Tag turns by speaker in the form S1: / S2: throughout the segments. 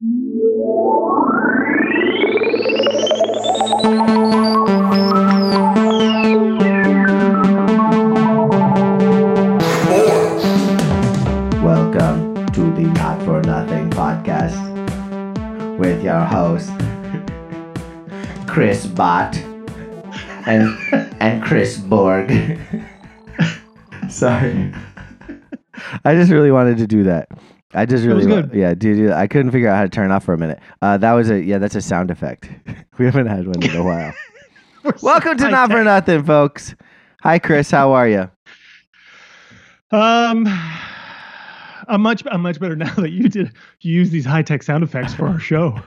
S1: Welcome to the Not for Nothing podcast with your host Chris Bott and and Chris Borg. Sorry. I just really wanted to do that. I just
S2: That
S1: really,
S2: good.
S1: yeah, dude. I couldn't figure out how to turn it off for a minute. Uh, that was a, yeah, that's a sound effect. we haven't had one in a while. Welcome to Not for. Nothing, folks. Hi, Chris. How are you?
S2: Um, I'm much I'm much better now that you did you use these high tech sound effects for our show.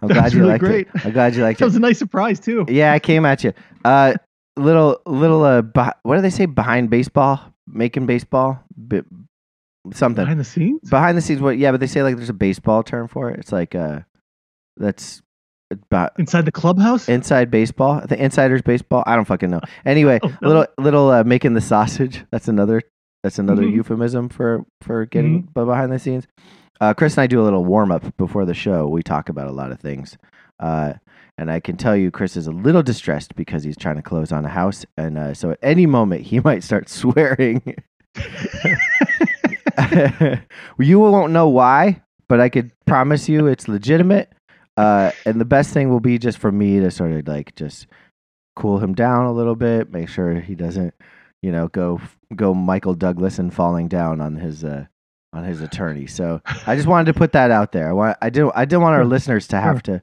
S1: I'm
S2: That
S1: glad you
S2: really
S1: liked
S2: great.
S1: it. I'm glad you liked
S2: That
S1: it.
S2: was a nice surprise too.
S1: Yeah, I came at you. Uh, little, little. Uh, beh- what do they say? Behind baseball, making baseball, Bi- something
S2: Behind the scenes.
S1: behind the scenes. What? Yeah, but they say like there's a baseball term for it. It's like uh, that's about
S2: Inside the clubhouse.
S1: inside baseball. The insiders baseball. I don't fucking know. Anyway,
S2: Oh, no.
S1: little, little uh, making the sausage. That's another. That's another
S2: Mhm.
S1: euphemism for for getting
S2: Mm-hmm.
S1: behind the scenes. Uh, Chris and I do a little warm up before the show. We talk about a lot of things. Uh, and I can tell you, Chris is a little distressed because he's trying to close on a house, and uh, so at any moment he might start swearing. you won't know why, but I could promise you it's legitimate. Uh, and the best thing will be just for me to sort of like just cool him down a little bit, make sure he doesn't, you know, go go Michael Douglas and falling down on his uh, on his attorney. So I just wanted to put that out there. I want I didn't I didn't want our listeners to have to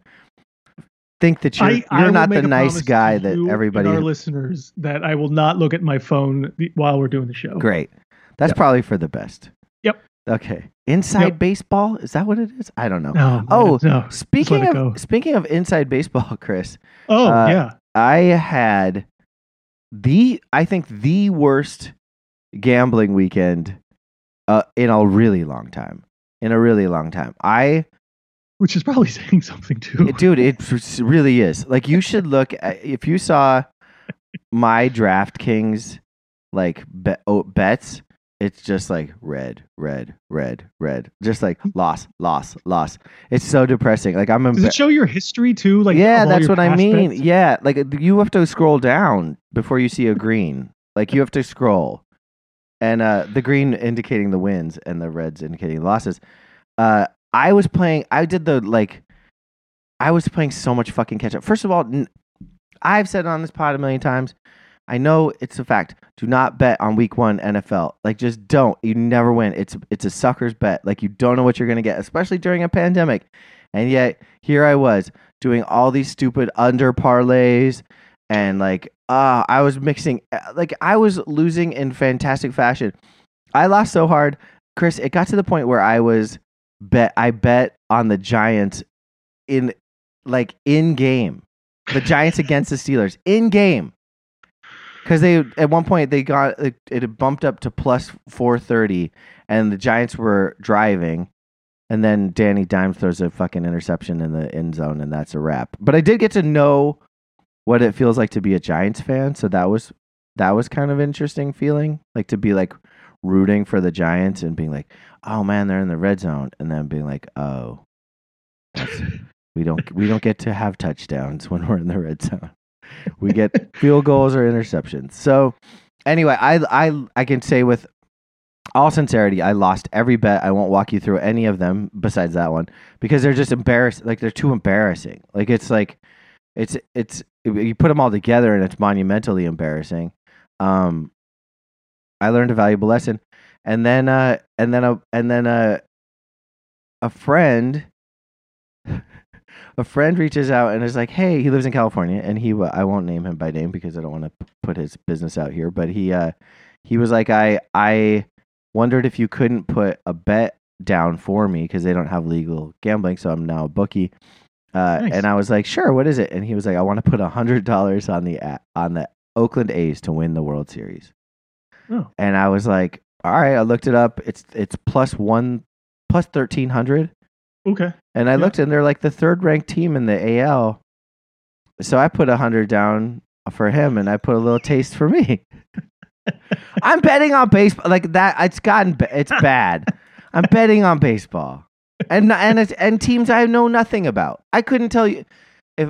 S1: think that you're
S2: I,
S1: you're not the nice guy that everybody.
S2: our listeners that I will not look at my phone while we're doing the show.
S1: Great. That's
S2: Yep.
S1: probably for the best.
S2: Yep.
S1: Okay. Inside
S2: Yep.
S1: baseball is that what it is? I don't know.
S2: No,
S1: Oh,
S2: no.
S1: Speaking of speaking of inside baseball, Chris,
S2: Oh
S1: uh,
S2: yeah.
S1: I had the I think the worst gambling weekend uh, in a really long time. In a really long time. I
S2: Which is probably saying something too.
S1: dude, it really is. Like you should look at, if you saw my DraftKings like bet, oh, bets, it's just like red, red, red, red. Just like loss, loss, loss. It's so depressing. Like I'm
S2: Does it show your history too? Like
S1: yeah, that's what I mean.
S2: bets?
S1: Yeah, like you have to scroll down before you see a green. like you have to scroll, and uh, the green indicating the wins and the reds indicating losses. Uh, I was playing. I did the like. I was playing so much fucking catch up. First of all, n- I've said it on this pod a million times. I know it's a fact. Do not bet on week one NFL. Like, just don't. You never win. It's it's a sucker's bet. Like, you don't know what you're gonna get, especially during a pandemic. And yet, here I was doing all these stupid under parlays, and like, uh, I was mixing. uh, Like, I was losing in fantastic fashion. I lost so hard, Chris. It got to the point where I was bet. I bet on the Giants in like in game. The Giants against the Steelers in game because they at one point they got it, it bumped up to plus 430 and the giants were driving and then danny dimes throws a fucking interception in the end zone and that's a wrap. But i did get to know what it feels like to be a giants fan so that was that was kind of interesting feeling like to be like rooting for the giants and being like oh man they're in the red zone and then being like oh we don't we don't get to have touchdowns when we're in the red zone we get field goals or interceptions. So anyway, I I I can say with all sincerity, I lost every bet. I won't walk you through any of them besides that one because they're just embarrassed. Like they're too embarrassing. Like it's like it's it's you put them all together and it's monumentally embarrassing. Um, I learned a valuable lesson, and then uh and then a and then a a friend a friend reaches out and is like, "Hey, he lives in California, and he wa- I won't name him by name because I don't want to put his business out here, but he uh he was like, I I wondered if you couldn't put a bet down for me because they don't have legal gambling, so I'm now a bookie." Uh,
S2: Nice.
S1: And I was like, "Sure, what is it?" And he was like, "I want to put a hundred dollars on the on the Oakland A's to win the World Series."
S2: Oh.
S1: And I was like, "All right." I looked it up. It's it's plus one plus thirteen hundred.
S2: Okay.
S1: And I
S2: Yeah.
S1: looked and they're like the third ranked team in the AL. So I put a hundred down for him and I put a little taste for me. I'm betting on baseball like that. It's gotten it's bad. I'm betting on baseball. and and it's, and teams I know nothing about. I couldn't tell you if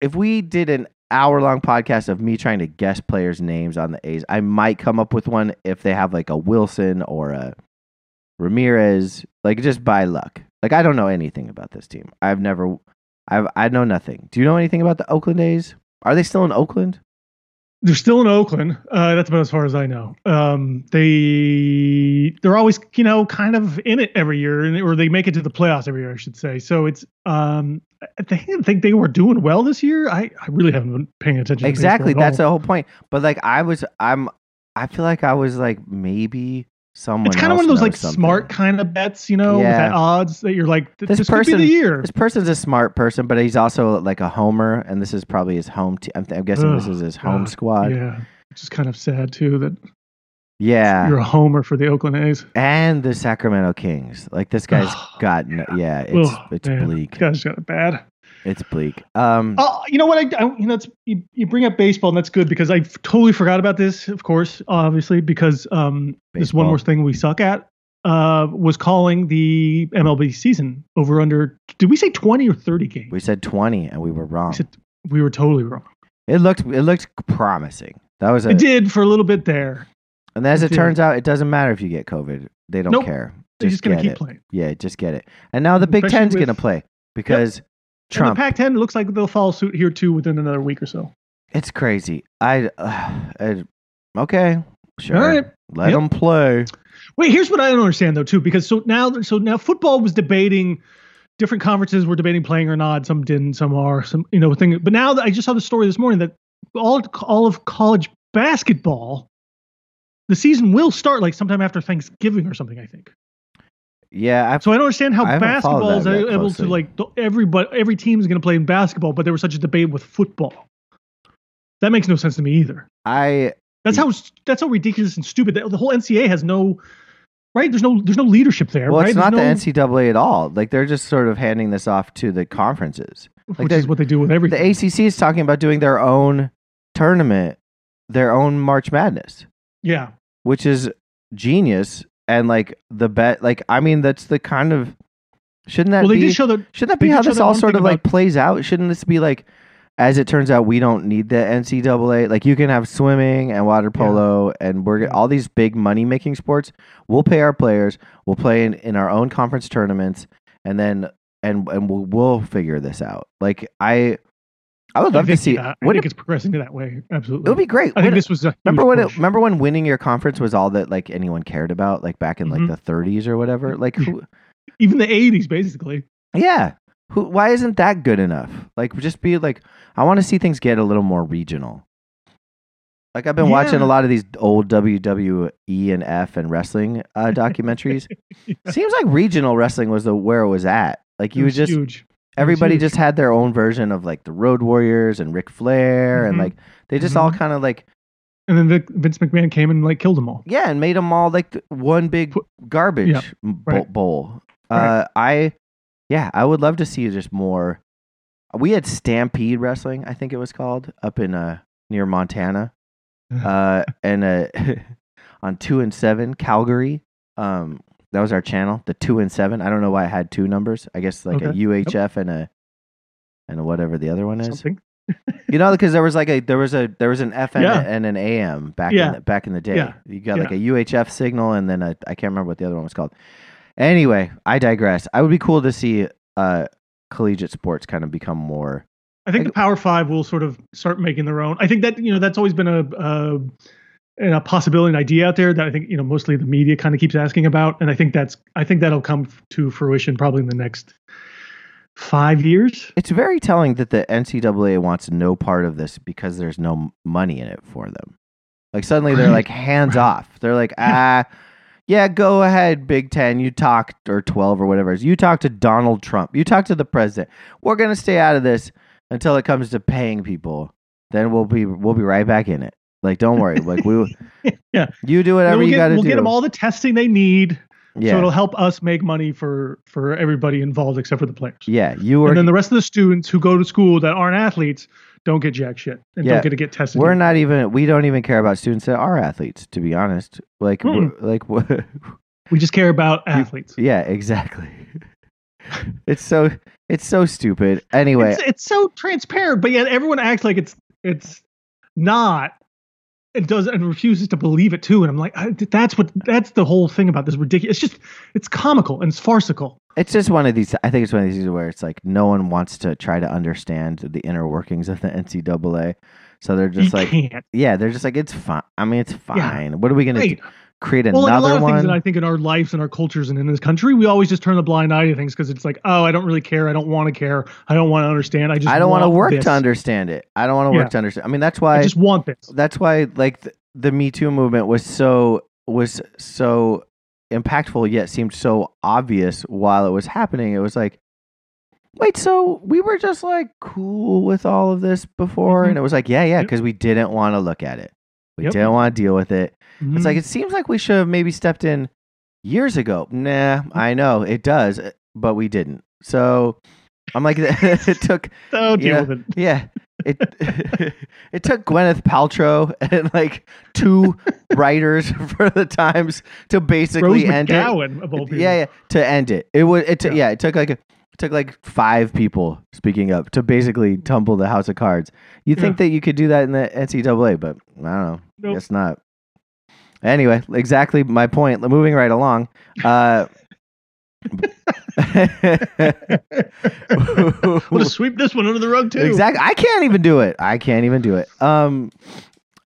S1: if we did an hour long podcast of me trying to guess players' names on the A's. I might come up with one if they have like a Wilson or a Ramirez, like just by luck. Like I don't know anything about this team. I've never, I've I know nothing. Do you know anything about the Oakland A's? Are they still in Oakland?
S2: They're still in Oakland. Uh, that's about as far as I know. Um, they they're always you know kind of in it every year, and or they make it to the playoffs every year, I should say. So it's um, I think, they were doing well this year. I, I really haven't been paying attention.
S1: Exactly. That's
S2: all.
S1: the whole point. But like I was, I'm, I feel like I was like maybe someone.
S2: It's kind of one of those like
S1: something.
S2: smart kind of bets, you know, with
S1: Yeah.
S2: that odds that you're like, th-
S1: This
S2: this, could be the year.
S1: This person's a smart person, but he's also like a homer, and this is probably his home. Te- I'm, th- I'm guessing this is his home
S2: God,
S1: squad. Yeah,
S2: which is kind of sad too that Yeah, you're a homer for the Oakland A's.
S1: and the Sacramento Kings. Like this guy's got. Yeah, it's
S2: Ugh,
S1: it's
S2: man,
S1: bleak.
S2: This guy's got it bad.
S1: It's bleak. Um,
S2: Oh, you know what? I, I you know it's, you, you bring up baseball, and that's good because I totally forgot about this. Of course, obviously, because um, this one more thing we suck at uh, was calling the MLB season over under. Did we say twenty or thirty games?
S1: we said 20, and we were wrong.
S2: We said we were totally wrong.
S1: It looked it looked promising. That was a,
S2: It did for a little bit there.
S1: and as
S2: it
S1: it turns out, it doesn't matter if you get COVID. They don't
S2: Nope.
S1: care.
S2: They're just, gonna keep
S1: it.
S2: playing.
S1: Yeah, just get it. And now the Big
S2: Especially
S1: Ten's
S2: with-
S1: gonna play because Trump.
S2: And the Pac-10 looks like they'll follow suit here too within another week or so.
S1: It's crazy. I, uh, I okay, sure.
S2: All right.
S1: Let
S2: Yep.
S1: them play.
S2: Wait, here's what I don't understand though too, because so now so now football was debating different conferences were debating playing or not. Some didn't, some are, some you know thing. But now that I just saw the story this morning that all all of college basketball, the season will start like sometime after Thanksgiving or something. I think.
S1: Yeah, I've,
S2: So I don't understand how
S1: I haven't followed
S2: basketball is able
S1: closely.
S2: to like everybody every team is going to play in basketball, but there was such a debate with football. That makes no sense to me either.
S1: I
S2: That's how that's how ridiculous and stupid. The, the whole NCAA has no right. There's no there's no leadership there.
S1: well,
S2: right?
S1: it's not
S2: There's
S1: the NCAA at all. Like they're just sort of handing this off to the conferences.
S2: no,
S1: like
S2: which is what they do with everything.
S1: The ACC is talking about doing their own tournament, their own March Madness,
S2: yeah,
S1: which is genius. And like the bet, like I mean, that's the kind of shouldn't that
S2: well,
S1: be?
S2: did show that.
S1: Shouldn't that be how this all sort of like
S2: about-
S1: plays out? Shouldn't this be like, as it turns out, we don't need the NCAA. Like you can have swimming and water polo, and we're
S2: Yeah.
S1: all these big money making sports. We'll pay our players. We'll play in, in our own conference tournaments, and then and and we'll, we'll figure this out. Like I, I would
S2: I
S1: love to see.
S2: yeah, I think
S1: it,
S2: it's progressing to that way. Absolutely.
S1: it would be great.
S2: I think this was
S1: remember when it, remember when winning your conference was all that like anyone cared about, like back in
S2: Mhm.
S1: like the 30s or whatever. Like who,
S2: even the '80s, basically.
S1: Yeah. Who, why isn't that good enough? Like, just be like, I want to see things get a little more regional. Like, I've been watching a lot of these old WWE and F and wrestling uh, documentaries. Seems like regional wrestling was the where it was at. Like, you
S2: It was
S1: just
S2: huge.
S1: Everybody just had their own version of like the Road Warriors and Ric Flair, and
S2: Mhm.
S1: like they just all
S2: Mhm.
S1: kind of like
S2: and then Vic, Vince McMahon came and like killed them all.
S1: yeah, and made them all like one big garbage
S2: Yeah, right.
S1: bowl.
S2: Right.
S1: Uh, I, yeah, I would love to see just more. We had Stampede Wrestling, I think it was called, up in uh near Montana, uh, and uh, on two and seven Calgary. Um, that was our channel, the two and seven. I don't know why I had two numbers. I guess like a
S2: Okay.
S1: UHF and a and a whatever the other one is. You know, because there was like a there was a there was an FM
S2: Yeah.
S1: and an AM back
S2: Yeah.
S1: in the, back in the day.
S2: Yeah.
S1: You got like a UHF signal and then a, I can't remember what the other one was called. Anyway, I digress. I would be cool to see uh collegiate sports kind of become more.
S2: I think
S1: Like-
S2: the Power Five will sort of start making their own. I think that you know that's always been a a, a possibility, an idea out there that I think you know mostly the media kind of keeps asking about, and I think that's I think that'll come to fruition probably in the next five years.
S1: It's very telling that the NCAA wants no part of this because there's no money in it for them. Like suddenly they're like hands
S2: Right.
S1: off. They're like ah. Yeah, go ahead, Big Ten. You talk or twelve or whatever. You talk to Donald Trump. You talk to the president. We're gonna stay out of this until it comes to paying people. Then we'll be we'll be right back in it. Like, don't worry. Like we,
S2: Yeah.
S1: you do whatever
S2: we'll
S1: you got to do.
S2: we'll get them all the testing they need,
S1: yeah,
S2: so it'll help us make money for for everybody involved except for the players.
S1: yeah. You were.
S2: and then the rest of the students who go to school that aren't athletes don't get jack shit and
S1: Yeah.
S2: don't get to get tested.
S1: We're
S2: either.
S1: not even. We don't even care about students that are athletes. To be honest, like, we're- like, what?
S2: We just care about athletes.
S1: Yeah, exactly. It's so it's so stupid. Anyway,
S2: It's, it's so transparent, but yet everyone acts like it's it's not. It does and refuses to believe it too. And I'm like, I, that's what that's the whole thing about this ridiculous. It's just it's comical and it's farcical.
S1: it's just one of these. I think it's one of these where it's like no one wants to try to understand the inner workings of the NCAA. So they're just
S2: you
S1: like,
S2: can't.
S1: yeah, they're just like, it's fine. I mean, it's
S2: Yeah.
S1: fine. What are we gonna
S2: Right.
S1: do? Create
S2: Well, like a
S1: another
S2: lot of things that I think in our lives and our cultures and in this country, we always just turn a blind eye to things because it's like, oh, I don't really care. I don't want to care. I don't want to understand. I just
S1: I don't want to work
S2: this.
S1: to understand it. I don't want to work
S2: Yeah.
S1: to understand. I mean, that's why
S2: I just want this.
S1: that's why like the, the Me Too movement was so was so impactful yet seemed so obvious while it was happening. It was like, wait, so we were just like cool with all of this before,
S2: Mhm.
S1: and it was like, yeah, yeah, because we didn't want to look at it. We
S2: Yep.
S1: didn't want to deal with it. It's
S2: Mhm.
S1: like it seems like we should have maybe stepped in years ago. Nah, I know it does, but we didn't. So I'm like, it took
S2: so deal
S1: yeah.
S2: with it.
S1: yeah. It it took Gwyneth Paltrow and like two writers for the Times to
S2: Rose
S1: basically end it.
S2: McGowan people.
S1: Yeah, yeah, to end it. It would it took
S2: Yeah.
S1: yeah, it took like it took like five people speaking up to basically tumble the house of cards. You think that you could do that in the NCAA, but I don't know.
S2: Nope.
S1: Guess not. Anyway, exactly my point. Moving right along. Uh
S2: We'll just sweep this one under the rug too.
S1: Exactly. I can't even do it. I can't even do it. Um,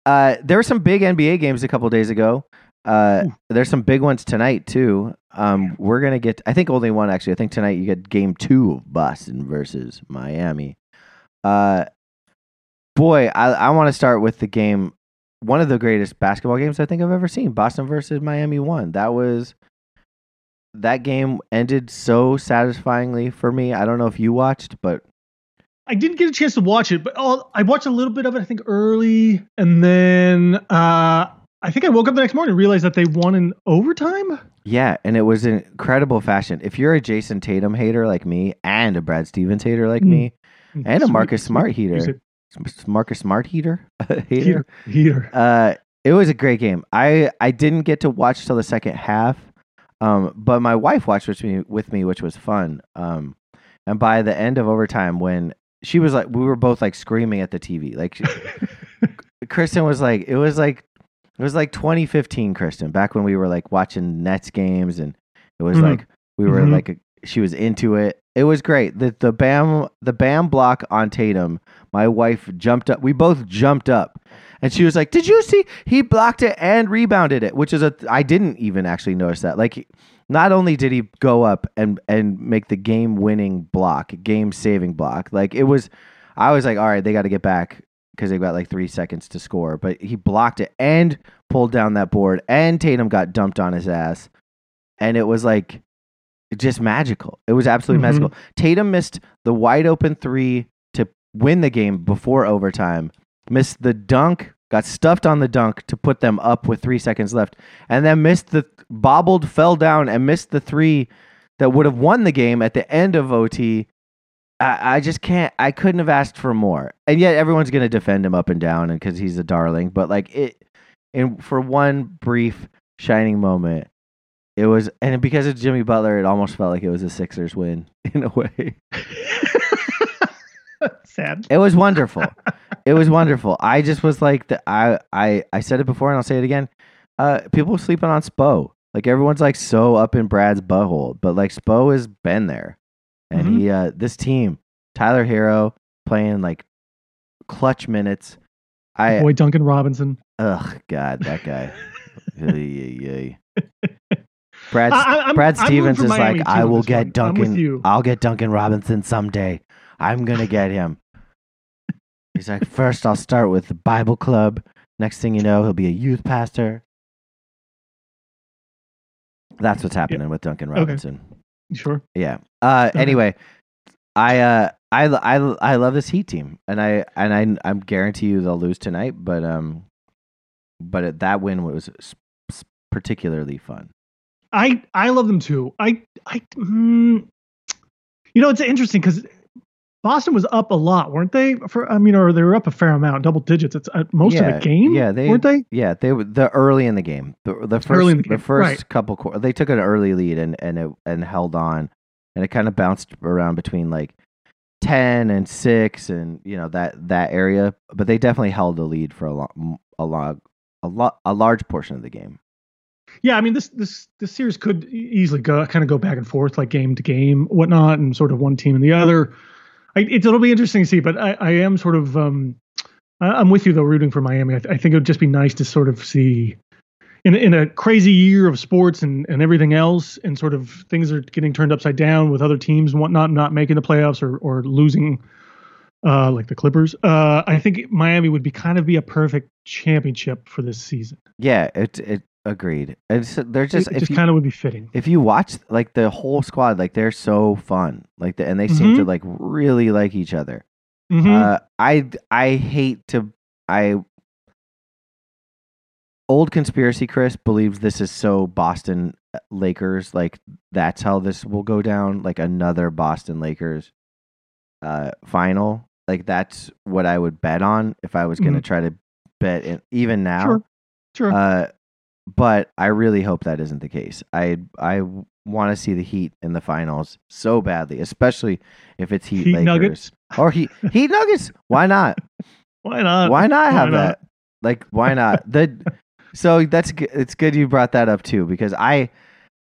S1: uh, there were some big NBA games a couple days ago. Uh, there's some big ones tonight too. Um, we're gonna get. I think only one actually. I think tonight you get Game Two of Boston versus Miami. Uh, boy, I I want to start with the game. One of the greatest basketball games I think I've ever seen. Boston versus Miami one. That was. That game ended so satisfyingly for me. I don't know if you watched, but
S2: I didn't get a chance to watch it, but I watched a little bit of it. I think early, and then uh, I think I woke up the next morning and realized that they won in overtime.
S1: Yeah, and it was in incredible fashion. If you're a Jayson Tatum hater like me, and a Brad Stevens hater like
S2: Mm.
S1: me, and a
S2: Sweet,
S1: Marcus Smart heater, Marcus Smart heater, hater,
S2: Heater, heater.
S1: uh, it was a great game. I I didn't get to watch till the second half, um, but my wife watched with me with me, which was fun. Um, and by the end of overtime, when she was like, we were both like screaming at the TV, like she- Kristen was like, it was like, it was like 2015, Kristen, back when we were like watching Nets games, and it was
S2: Mhm.
S1: like we were
S2: Mhm.
S1: like, she was into it. It was great. The the bam the bam block on Tatum. My wife jumped up. We both jumped up, and she was like, "Did you see? He blocked it and rebounded it." Which is a I didn't even actually notice that. Like, not only did he go up and and make the game winning block, game saving block, like it was. I was like, all right, they got to get back because they've got like three seconds to score. But he blocked it and pulled down that board, and Tatum got dumped on his ass, and it was like just magical. It was absolutely
S2: Mhm.
S1: magical. Tatum missed the wide open three to win the game before overtime. Missed the dunk, got stuffed on the dunk to put them up with three seconds left, and then missed the bobbled, fell down, and missed the three that would have won the game at the end of OT. I, I just can't. I couldn't have asked for more. And yet everyone's going to defend him up and down, and because he's a darling. But like it, and for one brief shining moment, it was, and because it's Jimmy Butler, it almost felt like it was a Sixers win in a way.
S2: Sad.
S1: It was wonderful. it was wonderful. I just was like, the, I, I, I said it before, and I'll say it again. Uh, people sleeping on Spo. Like everyone's like so up in Brad's butthole, but like Spo has been there, and
S2: Mhm.
S1: he, uh, this team, Tyler Herro playing like clutch minutes. I,
S2: Boy, Duncan Robinson.
S1: ugh, God, that guy. Brad,
S2: I- I- I'm-
S1: Brad Stevens is
S2: Miami
S1: like, I will get
S2: one.
S1: Duncan. I'll get Duncan Robinson someday. I'm gonna get him. He's like, first I'll start with the Bible club. Next thing you know, he'll be a youth pastor. That's what's happening with Duncan
S2: Okay. Sure.
S1: Yeah. Uh,
S2: Okay.
S1: anyway, I uh, I I I love this Heat team, and I and I I'm guarantee you they'll lose tonight, but um, but it, that win was particularly fun.
S2: I I love them too. I I mm, you know it's interesting because Boston was up a lot, weren't they? For I mean, or they were up a fair amount, double digits. It's uh, most of the game.
S1: yeah, they-
S2: weren't they?
S1: Yeah, they were the early in the game. The the first
S2: Early in the
S1: the, first
S2: right.
S1: couple quar- they took an early lead and and it, and held on and it kind of bounced around between like ten and six, and you know that that area. But they definitely held the lead for a long, a long, a lot, a large portion of the game.
S2: Yeah, I mean this this this series could easily go kind of go back and forth like game to game, whatnot, and sort of one team and the other. I, it'll be interesting to see, but I, I am sort of um, I, I'm with you though, rooting for Miami. I, th- I think it would just be nice to sort of see in in a crazy year of sports and and everything else, and sort of things are getting turned upside down with other teams and whatnot not making the playoffs or or losing. Uh, like the Clippers, uh, I think Miami would be kind of be a perfect championship for this season.
S1: Yeah, it it agreed. It's they're just
S2: it, it just kind of would be fitting.
S1: if you watch like the whole squad, like they're so fun, like the, and they seem to
S2: Mhm.
S1: like really like each other.
S2: Mhm.
S1: Uh, I I hate to I old conspiracy Chris believes this is so Boston uh, Lakers like that's how this will go down like another Boston Lakers uh final like that's what I would bet on if I was going to try to bet in, even now
S2: Sure. Sure.
S1: uh but I really hope that isn't the case I I want to see the Heat in the finals so badly especially if it's Heat,
S2: Heat
S1: Lakers
S2: Nuggets.
S1: or Heat Heat Nuggets why not
S2: Why not?
S1: why not have
S2: why not?
S1: that? Like, why not? the so that's good. It's good you brought that up too because I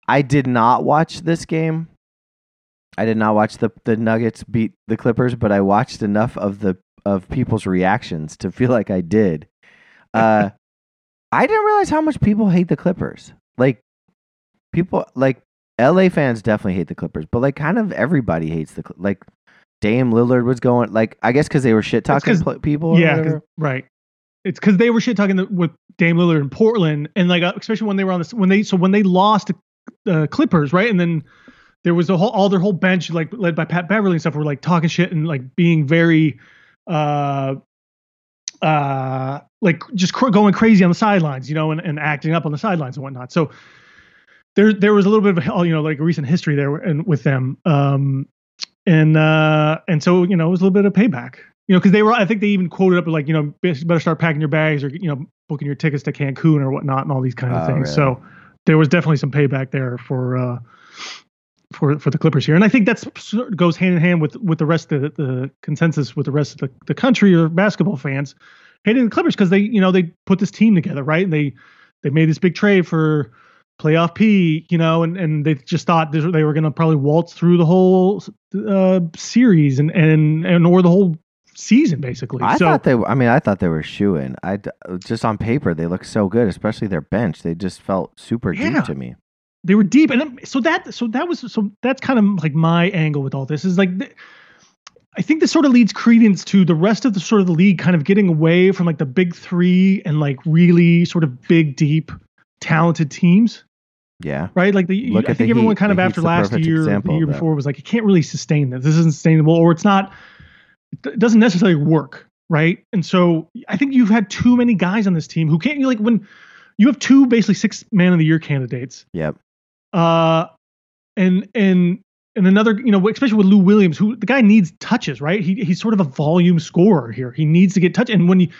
S1: I did not watch this game. I did not watch the the Nuggets beat the Clippers, but I watched enough of the of people's reactions to feel like I did. Uh, I didn't realize how much people hate the Clippers. Like people like LA fans definitely hate the Clippers, but like kind of everybody hates the like. Dame Lillard was going like I guess because they were shit talking pl- people. or
S2: Yeah, right. It's because they were shit talking with Dame Lillard in Portland, and like uh, especially when they were on this when they so when they lost the Clippers, right, and then there was a whole all their whole bench like led by Pat Beverley and stuff were like talking shit and like being very uh uh like just cr- going crazy on the sidelines, you know, and, and acting up on the sidelines and whatnot. So there there was a little bit of a, you know like a recent history there and with them. Um, and uh and so you know it was a little bit of payback you know because they were i think they even quoted up like you know better start packing your bags or you know booking your tickets to cancun or whatnot and all these kind of
S1: Oh,
S2: things
S1: really?
S2: so there was definitely some payback there for uh for for the clippers here and i think that's sort of goes hand in hand with with the rest of the, the consensus with the rest of the, the country or basketball fans hating the clippers because they you know they put this team together right and they they made this big trade for playoff P, you know, and, and they just thought they were going to probably waltz through the whole uh, series and, and and or the whole season basically.
S1: I
S2: so
S1: thought they. I mean, I thought they were shooing. I just on paper they look so good, especially their bench. They just felt super
S2: Yeah.
S1: deep to me.
S2: They were deep, and so that so that was so that's kind of like my angle with all this is like. th- I think this sort of leads credence to the rest of the sort of the league kind of getting away from like the big three and like really sort of big, deep, talented teams.
S1: Yeah,
S2: right? Like the
S1: Look
S2: I think
S1: the
S2: everyone
S1: Heat.
S2: kind of
S1: The
S2: after last year, the year before was like, you can't really sustain this. This isn't sustainable, or it's not. It doesn't necessarily work, right? And so I think you've had too many guys on this team who can't. You like when you have two basically six man of the year candidates,
S1: yep.
S2: Uh, and and and another, you know, especially with Lou Williams, who the guy needs touches, right? He he's sort of a volume scorer here. He needs to get touch, and when he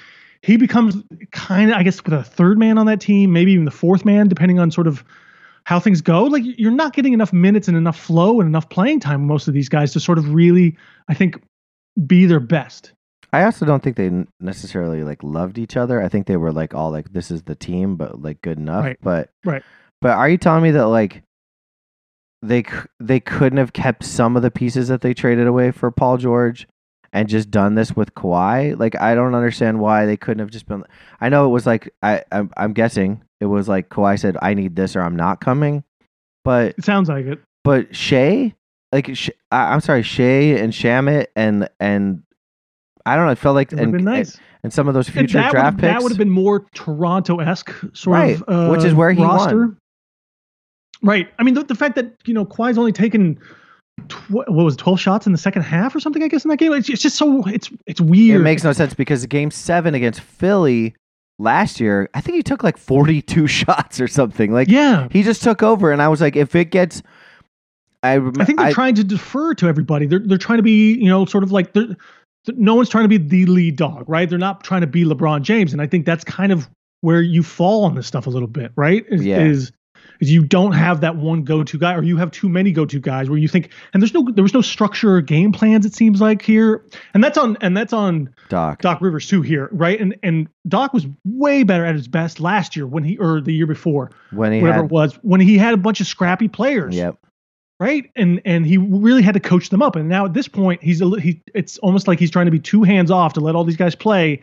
S2: he becomes kind of, I guess, with a third man on that team, maybe even the fourth man, depending on sort of how things go. Like you're not getting enough minutes and enough flow and enough playing time most of these guys to sort of really, I think, be their best.
S1: I also don't think they necessarily like loved each other. I think they were like all like this is the team, but like good enough.
S2: Right.
S1: But
S2: Right.
S1: But are you telling me that like they they couldn't have kept some of the pieces that they traded away for Paul George and just done this with Kawhi? Like I don't understand why they couldn't have just been. I know it was like I I'm, I'm guessing it was like Kawhi said I need this or I'm not coming, but
S2: It sounds like it.
S1: but Shea, like I'm sorry, Shea and Shamet and and I don't know. It felt like
S2: It
S1: and,
S2: been nice.
S1: and some of those future draft picks.
S2: That would have been more Toronto-esque sort
S1: Right,
S2: of uh,
S1: which is where he
S2: roster.
S1: won.
S2: Right. I mean, the, the fact that you know Kawhi's only taken tw- what was it, twelve shots in the second half or something. I guess in that game, it's, it's just so it's it's weird.
S1: It makes no sense because game seven against Philly last year, I think he took like 42 shots or something. Like
S2: yeah.
S1: he just took over, and I was like, if it gets, I rem-
S2: I think they're trying to defer to everybody. They're they're trying to be you know sort of like they're, no one's trying to be the lead dog, right? They're not trying to be LeBron James, and I think that's kind of where you fall on this stuff a little bit, right? Is,
S1: Yeah.
S2: is is you don't have that one go-to guy, or you have too many go-to guys where you think, and there's no there was no structure or game plans. It seems like here, and that's on and that's on
S1: Doc.
S2: Doc Rivers too here, right? And and Doc was way better at his best last year when he or the year before,
S1: when he
S2: whatever
S1: had,
S2: it was, when he had a bunch of scrappy players
S1: Yep.
S2: right? And and he really had to coach them up. And now at this point, he's a he. It's almost like he's trying to be two hands off to let all these guys play.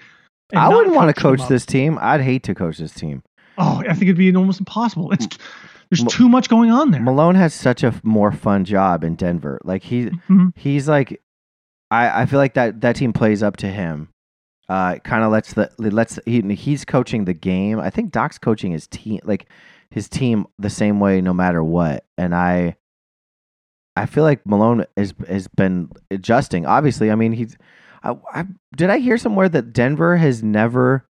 S1: I wouldn't want to coach this team. I'd hate to coach this team.
S2: Oh, I think it'd be almost impossible. It's there's
S1: Mal-
S2: too much going on there.
S1: Malone has such a more fun job in Denver. Like he
S2: Mhm.
S1: he's like I, I feel like that that team plays up to him. Uh kind of lets the lets he, he's coaching the game. I think Doc's coaching his team like his team the same way no matter what. And I I feel like Malone has has been adjusting. Obviously, I mean he's I, I did I hear somewhere that Denver has never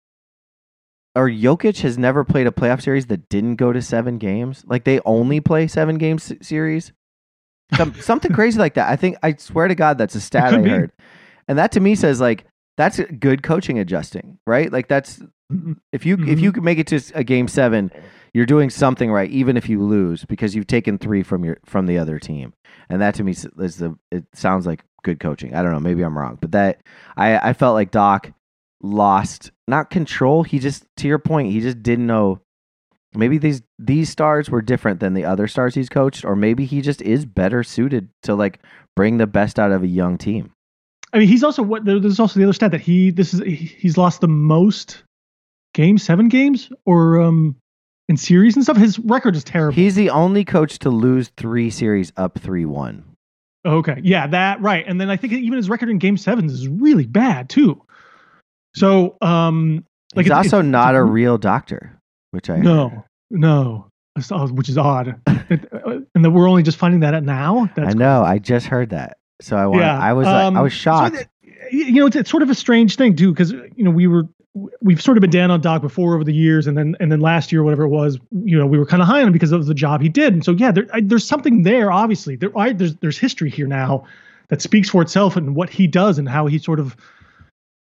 S1: or Jokic has never played a playoff series that didn't go to seven games. Like they only play seven game s- series. Some, something crazy like that. I think I swear to God that's a stat I
S2: be.
S1: heard, and that to me says like that's good coaching adjusting, right? Like that's if you if you mm-hmm. can make it to a game seven, you're doing something right, even if you lose because you've taken three from your from the other team, and that to me is the it sounds like good coaching. I don't know, maybe I'm wrong, but that I I felt like Doc lost not control. He just to your point, he just didn't know. Maybe these these stars were different than the other stars he's coached, or maybe he just is better suited to like bring the best out of a young team.
S2: I mean, he's also what there's also the other stat that he this is he's lost the most games, seven games, or um in series and stuff. His record is terrible.
S1: He's the only coach to lose three series up three one.
S2: Okay. Yeah, that right. And then I think even his record in game sevens is really bad too. So um like
S1: He's
S2: it's-
S1: also
S2: it's-
S1: not
S2: it's
S1: a real doctor, which I heard.
S2: No, no. Which is odd. Uh, and that we're only just finding that out now.
S1: I
S2: That's
S1: know. I just heard that, so I want.
S2: Yeah,
S1: I was I
S2: um,
S1: was
S2: so
S1: shocked.
S2: that- you know, it's, it's sort of a strange thing too, because you know we were we've sort of been down on Doc before over the years, and then and then last year, whatever it was, you know, we were kind of high on him because of the job he did. And so yeah, there, I, there's something there. Obviously, there I, there's there's history here now that speaks for itself and what he does and how he sort of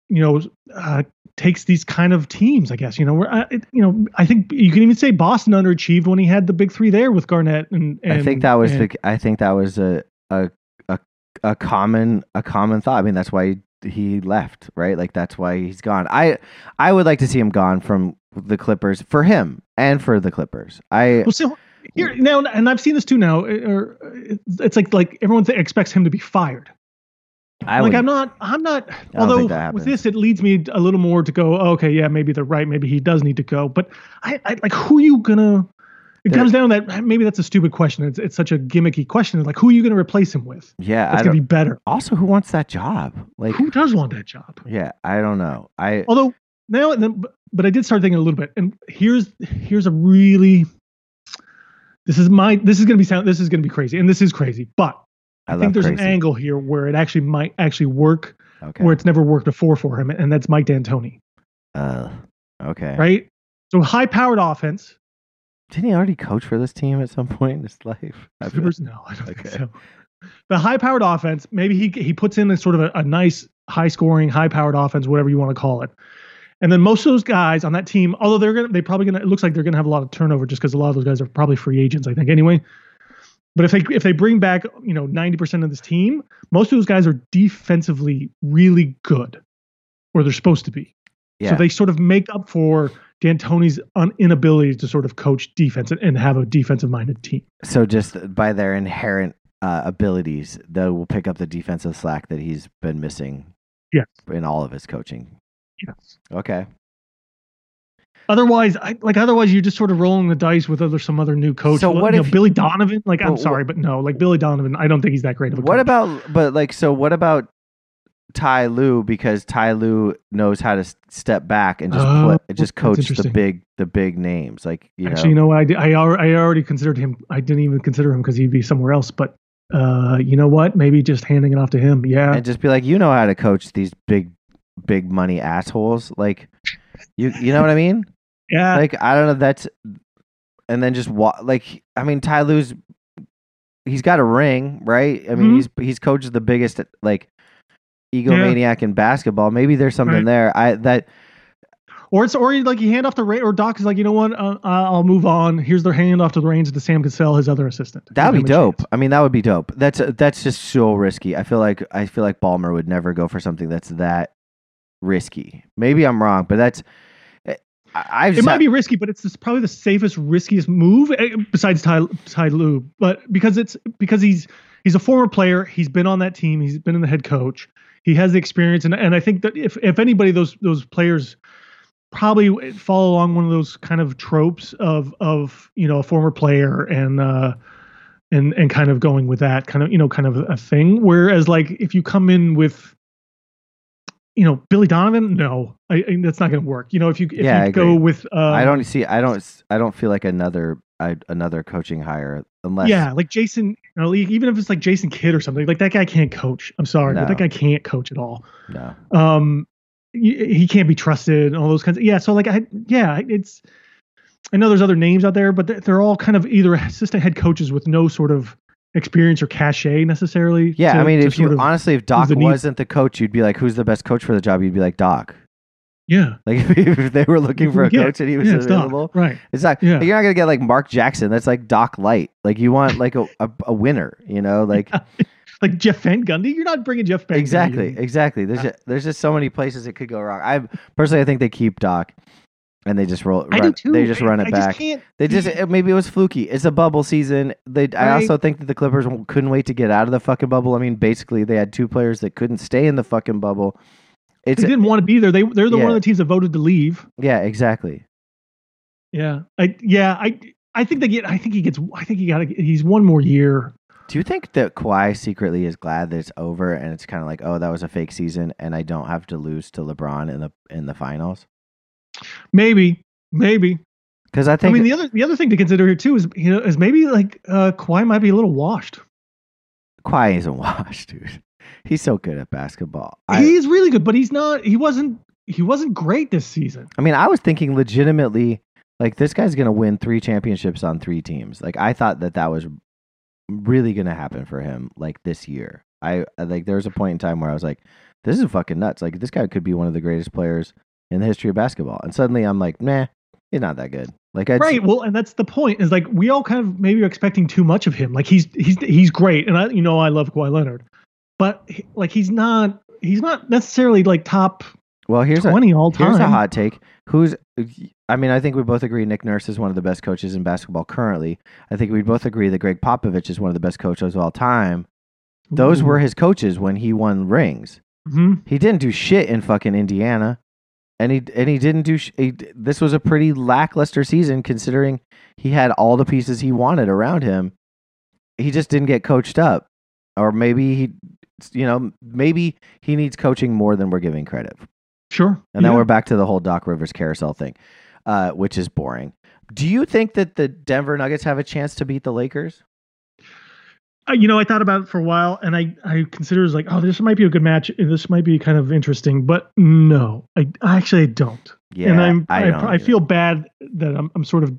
S2: you know uh, takes these kind of teams. I guess you know where uh, it, you know I think you can even say Boston underachieved when he had the big three there with Garnett and. and
S1: I think that was
S2: and-
S1: the. I think that was a a a a common a common thought. I mean, that's why he left, right? Like that's why he's gone. I I would like to see him gone from the Clippers for him and for the Clippers. I
S2: Well, so here now, and I've seen this too now. Or it's like like everyone th- expects him to be fired.
S1: I
S2: like
S1: would,
S2: I'm not. I'm not. Although with this, it leads me a little more to go. oh, okay, yeah, maybe they're right. Maybe he does need to go. But I, I like who are you gonna? It
S1: There-
S2: comes down to that. Maybe that's a stupid question. It's it's such a gimmicky question. Like who are you gonna replace him with?
S1: yeah.
S2: That's gonna be better.
S1: also, who wants that job? Like,
S2: Who does want that job?
S1: yeah, I don't know. I
S2: Although now and then, but- but I did start thinking a little bit. And here's here's a really. This is my. This is gonna be sound. This is gonna be crazy, and this is crazy. But
S1: I,
S2: I, think there's
S1: crazy.
S2: an angle here where it actually might actually work,
S1: Okay.
S2: where it's never worked before for him, and that's Mike D'Antoni,
S1: Uh, okay.
S2: right? So high-powered offense.
S1: Didn't he already coach for this team at some point in his life? I
S2: Clippers? No, I don't
S1: Okay.
S2: think so. The high-powered offense. Maybe he he puts in a sort of a, a nice, high-scoring, high-powered offense, whatever you want to call it. And then most of those guys on that team, although they're gonna, they probably gonna. It looks like they're gonna have a lot of turnover just because a lot of those guys are probably free agents. I think anyway. But if they if they bring back you know ninety percent of this team, most of those guys are defensively really good, or they're supposed to be.
S1: yeah.
S2: So they sort of make up for D'Antoni's un- inability to sort of coach defense and, and have a defensive minded team.
S1: So just by their inherent uh, abilities, they will pick up the defensive slack that he's been missing.
S2: Yes.
S1: In all of his coaching.
S2: Yes.
S1: Okay.
S2: Otherwise, I, like otherwise, you're just sort of rolling the dice with other some other new coach.
S1: So what
S2: you know,
S1: if-
S2: Billy Donovan? Like, I'm sorry, but no, like Billy Donovan, I don't think he's that great of a coach.
S1: What
S2: coach.
S1: about but like so what about Ty Lue because Ty Lue knows how to step back and just play, just coach the big the big names like you
S2: Actually,
S1: know
S2: you know, I, I, I already considered him. I didn't even consider him because he'd be somewhere else. But uh, you know what? Maybe just handing it off to him. Yeah.
S1: and just be like you know how to coach these big big money assholes like you you know what I mean
S2: yeah.
S1: like I don't know that's and then just wa- like I mean Ty Lue's he's got a ring right I mean
S2: Mhm.
S1: he's he's coached the biggest like egomaniac in basketball maybe there's something
S2: Right.
S1: there I that
S2: Or it's or you, like you hand off the ra- or Doc is like, you know what, uh, I'll move on. Here's their hand off to the reins to Sam Cassell, his other assistant.
S1: That would be dope. I mean, that would be dope. That's that's just so risky. I feel like I feel like Ballmer would never go for something that's that risky. Maybe I'm wrong, but that's I, I've
S2: It might
S1: had-
S2: be risky, but it's probably the safest, riskiest move eh, besides Ty Ty Lue. But because it's because he's he's a former player, he's been on that team, he's been in the head coach, he has the experience, and and I think that if if anybody those those players probably follow along one of those kind of tropes of of you know a former player and uh and and kind of going with that kind of you know kind of a thing. Whereas like if you come in with you know Billy Donovan, no, I, I, that's not going to work. You know if you if
S1: Yeah,
S2: you go with uh,
S1: I don't see. I don't. I don't feel like another. I, another coaching hire unless.
S2: yeah, like Jason, you know, even if it's like Jason Kidd or something, like that guy can't coach. I'm sorry, but
S1: No.
S2: that guy can't coach at all.
S1: No.
S2: Um, he can't be trusted and all those kinds of yeah. So like I yeah, it's I know there's other names out there, but they're, they're all kind of either assistant head coaches with no sort of experience or cachet necessarily.
S1: Yeah,
S2: to-
S1: I mean, if you
S2: of-
S1: honestly, if Doc
S2: the
S1: wasn't the coach, you'd be like, "Who's the best coach for the job?" You'd be like, "Doc."
S2: yeah,
S1: Like if they were looking for a
S2: Yeah,
S1: coach and he was
S2: yeah, Doc,
S1: available,
S2: right?
S1: it's not.
S2: Yeah.
S1: You're not gonna get like Mark Jackson. That's like Doc Light. Like you want like a, a, a winner. You know, like
S2: Like Jeff Van Gundy, you're not bringing Jeff Van Gundy
S1: exactly,
S2: in.
S1: exactly. There's just, there's just so many places it could go wrong. I personally, I think they keep Doc, and they just roll.
S2: I
S1: run. They just
S2: man.
S1: run it
S2: I
S1: back.
S2: Just
S1: They just it- eh, maybe it was fluky. It's a bubble season. They I also think that the Clippers couldn't wait to get out of the fucking bubble. I mean, basically they had two players that couldn't stay in the fucking bubble. It's
S2: they didn't want to be there. They they're the one of the teams that voted to leave.
S1: yeah, exactly.
S2: Yeah, I yeah I I think they get. I think he gets. I think he got. He's one more year.
S1: Do you think that Kawhi secretly is glad that it's over and it's kind of like, oh, that was a fake season and I don't have to lose to LeBron in the in the finals?
S2: Maybe, maybe.
S1: Because I think I
S2: mean, the other the other thing to consider here too is you know is maybe like uh Kawhi might be a little washed.
S1: Kawhi isn't washed, dude. He's so good at basketball. I,
S2: he's really good, but he's not. He wasn't. He wasn't great this season.
S1: I mean, I was thinking legitimately, like this guy's gonna win three championships on three teams. Like I thought that that was really gonna happen for him, like this year. I I- like there was a point in time where I was like, this is fucking nuts. Like this guy could be one of the greatest players in the history of basketball. And suddenly I'm like, nah, he's not that good. Like I
S2: Right. Well, and that's the point. Is like we all kind of maybe are expecting too much of him. Like he's he's he's great, and I you know I love Kawhi Leonard, but he- like he's not he's not necessarily like top
S1: well, here's a
S2: twenty all time.
S1: here's a hot take. Who's I mean, I think we both agree Nick Nurse is one of the best coaches in basketball currently. I think we both agree that Gregg Popovich is one of the best coaches of all time. Those
S2: Ooh.
S1: were his coaches when he won rings.
S2: Mhm.
S1: He didn't do shit in fucking Indiana, and he and he didn't do. Sh- he, this was a pretty lackluster season considering he had all the pieces he wanted around him. He just didn't get coached up, or maybe he, you know, maybe he needs coaching more than we're giving credit.
S2: Sure.
S1: And then
S2: Yeah.
S1: we're back to the whole Doc Rivers carousel thing, uh, which is boring. Do you think that the Denver Nuggets have a chance to beat the Lakers?
S2: You know, I thought about it for a while, and I I considered like, oh, this might be a good match. This might be kind of interesting, but no, I, I actually don't.
S1: Yeah,
S2: and I'm I, I,
S1: either.
S2: feel bad that I'm I'm sort of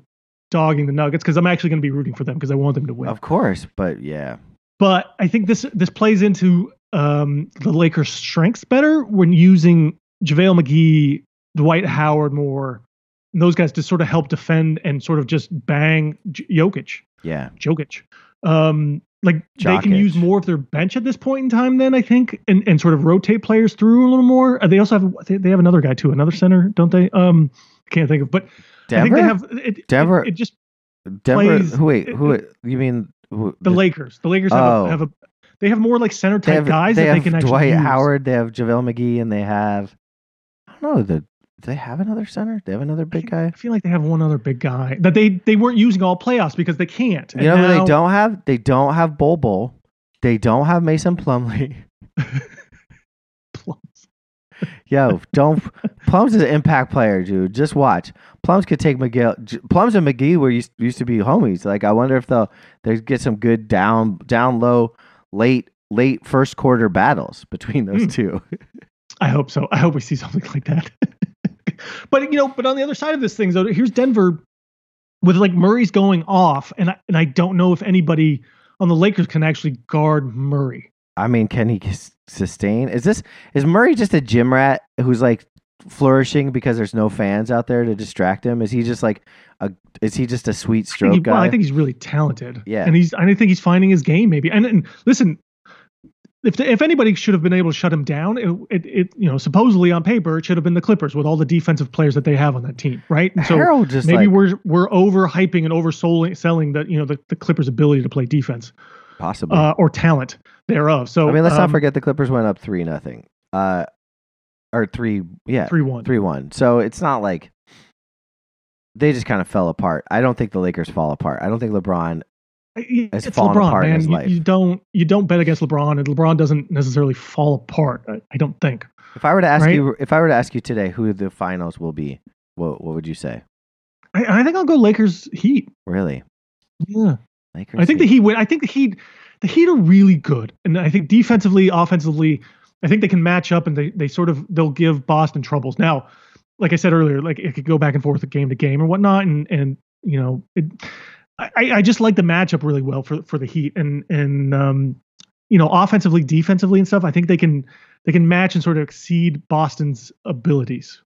S2: dogging the Nuggets because I'm actually going to be rooting for them because I want them to win.
S1: of course, but yeah,
S2: But I think this this plays into um, the Lakers' strengths better when using JaVale McGee, Dwight Howard more, and those guys to sort of help defend and sort of just bang J- Jokic,
S1: yeah,
S2: Jokic. Um, like they can use more of their bench at this point in time. Then I think, and, and sort of rotate players through a little more. Uh, They also have they, they have another guy too, another center, don't they? Um, can't think of, but
S1: Denver.
S2: I think they have it,
S1: Denver-
S2: It, it just
S1: Denver.
S2: plays-
S1: who wait?
S2: it-
S1: Who you mean? Who,
S2: the Lakers. The Lakers have,
S1: Oh.
S2: a, have a they have more like center type guys
S1: they
S2: that they can actually
S1: Dwight. Howard. They have JaVale McGee, and they have I don't know. The do they have another center? Do they have another big guy.
S2: I feel like they have one other big guy that they they weren't using all playoffs because they can't.
S1: You know
S2: now,
S1: they don't have? They don't have Bol Bol. They don't have Mason Plumlee. Plums. Yo, don't Plums is an impact player, dude. Just watch. Plums could take Miguel. Plums and McGee were used, used to be homies. Like I wonder if they'll they get some good down down low late late first quarter battles between those
S2: Hmm.
S1: two.
S2: I hope so. I hope we see something like that. but you know, but on the other side of this thing, though, here's Denver with like Murray's going off, and I, and I don't know if anybody on the Lakers can actually guard Murray.
S1: I mean, can he sustain? Is this is Murray just a gym rat who's like flourishing because there's no fans out there to distract him? Is he just like a? Is he just a sweet stroke
S2: he,
S1: guy?
S2: well, I think he's really talented.
S1: Yeah.
S2: and he's. I think he's finding his game maybe. And, and listen, if if anybody should have been able to shut him down, it, it, it you know supposedly on paper it should have been the Clippers with all the defensive players that they have on that team, right? And so
S1: Harold just
S2: maybe
S1: like,
S2: we're we're overhyping and overselling selling the you know the, the Clippers' ability to play defense
S1: possibly.
S2: uh, or talent thereof. So
S1: I mean, let's not
S2: um,
S1: forget the Clippers went up three nothing. Uh, or three, yeah,
S2: three one.
S1: three one. So it's not like they just kind of fell apart. I don't think the Lakers fall apart. I don't think LeBron.
S2: It's
S1: fallen
S2: LeBron,
S1: apart in
S2: man.
S1: his
S2: You-
S1: life.
S2: You, don't you don't bet against LeBron, and LeBron doesn't necessarily fall apart. I, I don't think.
S1: If I were to ask
S2: Right?
S1: you, if I were to ask you today who the finals will be, what what would you say?
S2: I, I think I'll go Lakers Heat.
S1: Really,
S2: Yeah.
S1: Lakers?
S2: I think the
S1: Heat.
S2: Win. I think the Heat, the Heat are really good, and I think defensively, offensively, I think they can match up, and they they sort of they'll give Boston troubles. Now, like I said earlier, like it could go back and forth, game to game or whatnot, and and you know, it, I I just like the matchup really well for for the Heat, and and um, you know, offensively, defensively, and stuff. I think they can they can match and sort of exceed Boston's abilities.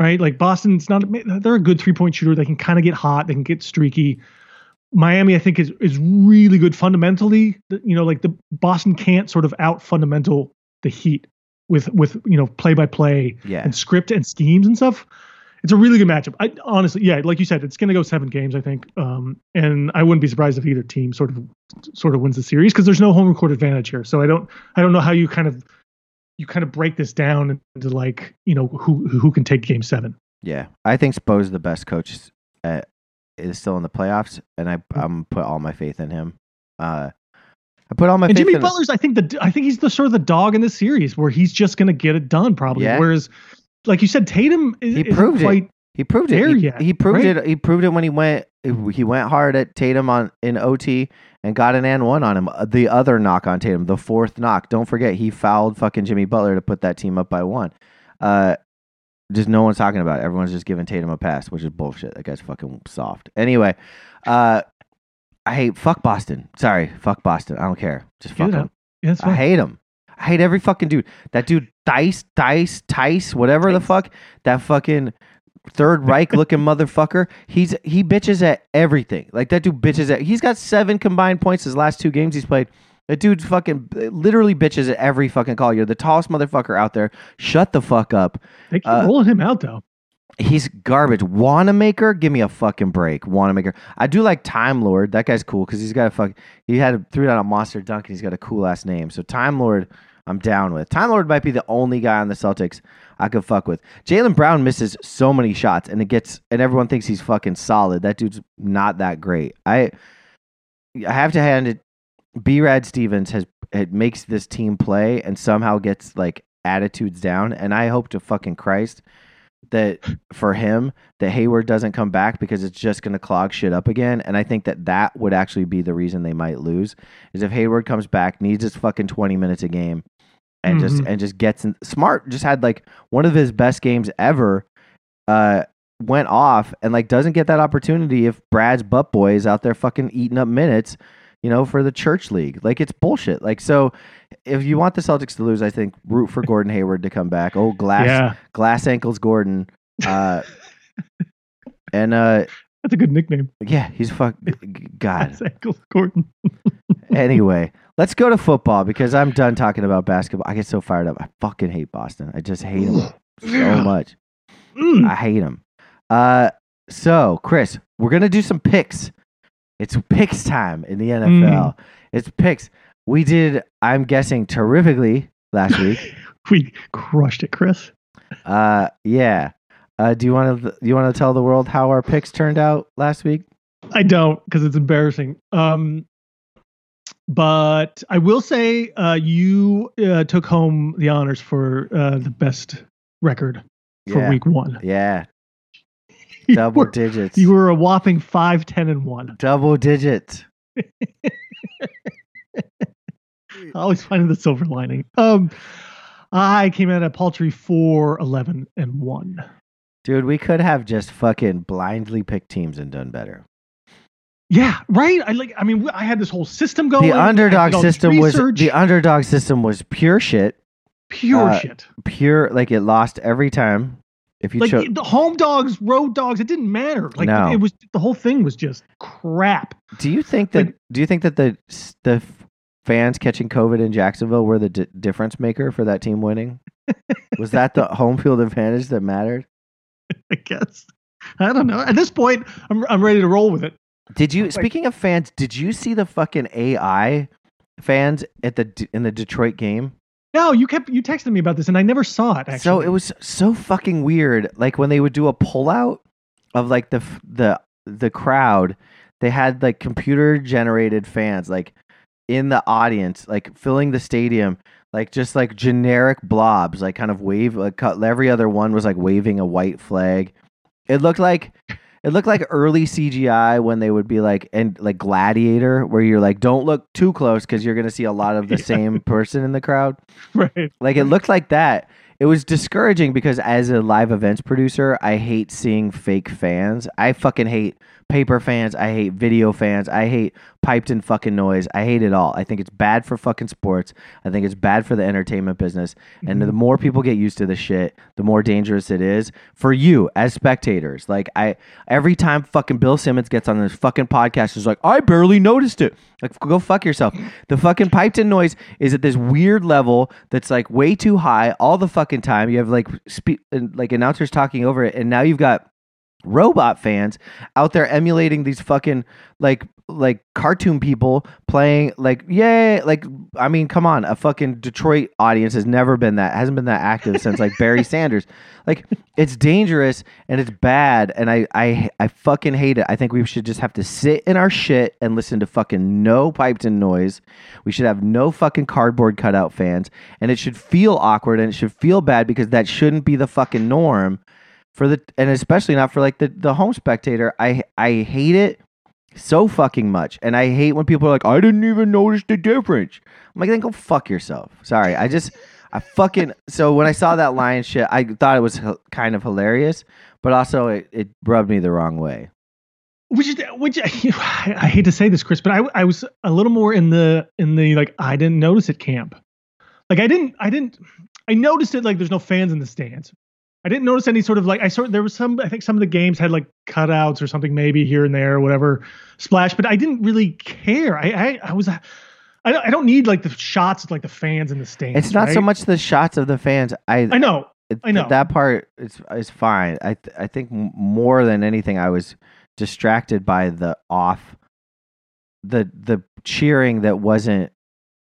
S2: Right, like Boston's not. They're a good three point shooter. They can kind of get hot. They can get streaky. Miami, I think, is is really good fundamentally. You know, like the Boston can't sort of out fundamental the Heat with with you know play by play
S1: yeah,
S2: and script and schemes and stuff. It's a really good matchup. I honestly, yeah, like you said, it's going to go seven games, I think. Um, and I wouldn't be surprised if either team sort of sort of wins the series because there's no home court advantage here. So I don't I don't know how you kind of you kind of break this down into like you know who who can take game seven.
S1: yeah. I think Spo's the best coach. Uh, is still in the playoffs, and I I'm put all my faith in him. Uh, I put all my
S2: and
S1: faith
S2: Jimmy
S1: in.
S2: Butler's, I think the I think he's the sort of the dog in this series where he's just going to get it done probably.
S1: Yeah.
S2: Whereas, like you said, Tatum is,
S1: He proved it.
S2: quite,
S1: He proved it.
S2: there
S1: He,
S2: yet,
S1: he proved
S2: right?
S1: it. He proved it when he went. He went hard at Tatum on in OT and got an and one on him. Uh, The other knock on Tatum, the fourth knock. Don't forget, he fouled fucking Jimmy Butler to put that team up by one. Uh, just no one's talking about it. Everyone's just giving Tatum a pass, which is bullshit. That guy's fucking soft. Anyway, uh, I hate fuck Boston. Sorry, fuck Boston. I don't care. Just fuck them.
S2: Yeah,
S1: I hate him. I hate every fucking dude. That dude Dice, Dice, Tice, whatever the fuck. That fucking Third Reich looking motherfucker. He's he bitches at everything. Like that dude bitches at. He's got seven combined points his last two games he's played. That dude fucking literally bitches at every fucking call. You're the tallest motherfucker out there. Shut the fuck up.
S2: They keep
S1: uh,
S2: rolling him out though.
S1: He's garbage. Wanamaker, give me a fucking break. Wanamaker. I do like Time Lord. That guy's cool because he's got a fuck. He had threw down a monster dunk and he's got a cool ass name. So Time Lord, I'm down with. Time Lord might be the only guy on the Celtics I could fuck with. Jaylen Brown misses so many shots and it gets and everyone thinks he's fucking solid. That dude's not that great. I I have to hand it. Brad Stevens has it makes this team play and somehow gets like attitudes down. And I hope to fucking Christ that for him that Hayward doesn't come back because it's just going to clog shit up again. And I think that that would actually be the reason they might lose is if Hayward comes back, needs his fucking twenty minutes a game, and just
S2: Mhm.
S1: and just gets in. Smart just had like one of his best games ever. Uh, went off and like doesn't get that opportunity if Brad's butt boy is out there fucking eating up minutes. You know, for the church league, like it's bullshit. Like, so if you want the Celtics to lose, I think root for Gordon Hayward to come back. Oh, glass
S2: Yeah,
S1: glass ankles Gordon. Uh, and uh,
S2: that's a good nickname.
S1: yeah, he's fuck. God.
S2: Ankles Gordon.
S1: Anyway, let's go to football because I'm done talking about basketball. I get so fired up. I fucking hate Boston. I just hate him so much.
S2: Mm.
S1: I hate him. Uh, so Chris, we're gonna do some picks. It's picks time in the NFL. It's picks. We did, I'm guessing, terrifically last week.
S2: we crushed it, Chris.
S1: Uh, yeah. Uh, do you want to? You want to tell the world how our picks turned out last week?
S2: I don't because it's embarrassing. Um, but I will say uh, you uh, took home the honors for uh, the best record for
S1: yeah.
S2: week one.
S1: Yeah.
S2: You
S1: Double
S2: were-
S1: digits.
S2: You were a whopping five, ten, and one.
S1: double digits.
S2: Always finding the silver lining. Um, I came in at a paltry four, eleven, and one.
S1: Dude, we could have just fucking blindly picked teams and done better.
S2: Yeah, right. I like. I mean, I had this whole system going.
S1: the underdog
S2: did all this
S1: system was the underdog system was pure shit.
S2: Pure
S1: Uh,
S2: shit.
S1: Pure like it lost every time. If you
S2: Like
S1: chose,
S2: the home dogs, road dogs, it didn't matter. Like
S1: No.
S2: it was the whole thing was just crap.
S1: do you think that
S2: like-
S1: do you think that the the fans catching COVID in Jacksonville were the d- difference maker for that team winning? Was that the home field advantage that mattered?
S2: I guess. I don't know. At this point, I'm I'm ready to roll with it.
S1: Did you
S2: Like-
S1: speaking of fans, did you see the fucking AI fans at the in the Detroit game?
S2: No, you kept you texted me about this, and I never saw it. Actually,
S1: So it was so fucking weird. Like when they would do a pullout of like the the the crowd, they had like computer generated fans like in the audience, like filling the stadium, like just like generic blobs, like kind of wave. Like every other one was like waving a white flag. It looked like it looked like early CGI when they would be like and like Gladiator, where you're like, don't look too close because you're gonna see a lot of the
S2: Yeah.
S1: same person in the crowd.
S2: right.
S1: Like it looked like that. It was discouraging because as a live events producer, I hate seeing fake fans. I fucking hate paper fans. I hate video fans. I hate piped in fucking noise. I hate it all. I think it's bad for fucking sports. I think it's bad for the entertainment business. And
S2: Mhm.
S1: the more people get used to the shit, the more dangerous it is for you as spectators. Like I every time fucking Bill Simmons gets on this fucking podcast is like, I barely noticed it. Like go fuck yourself. The fucking piped in noise is at this weird level that's like way too high all the fucking time. You have like spe- like announcers talking over it and now you've got robot fans out there emulating these fucking like like cartoon people playing like yay like I mean come on a fucking Detroit audience has never been that hasn't been that active since like Barry Sanders. Like it's dangerous and it's bad and I I I fucking hate it. I think we should just have to sit in our shit and listen to fucking no piped in noise. We should have no fucking cardboard cutout fans and it should feel awkward and it should feel bad because that shouldn't be the fucking norm for the and especially not for like the the home spectator. I I hate it so fucking much, and I hate when people are like, I didn't even notice the difference. I'm like, then go fuck yourself. Sorry, I just I fucking so when I saw that lion shit, I thought it was h- kind of hilarious, but also it, it rubbed me the wrong way.
S2: which which I, I hate to say this, Chris, but I I was a little more in the in the like I didn't notice it camp. Like I didn't I didn't I noticed it like there's no fans in the stands. I didn't notice any sort of like I sort there was some I think some of the games had like cutouts or something maybe here and there or whatever splash, but I didn't really care. I I, I was I don't, I don't need like the shots of like the fans in the stands.
S1: It's not so much the shots of the fans. I
S2: I know. I know.
S1: that part is is fine. I th- I think more than anything, I was distracted by the off, the the cheering that wasn't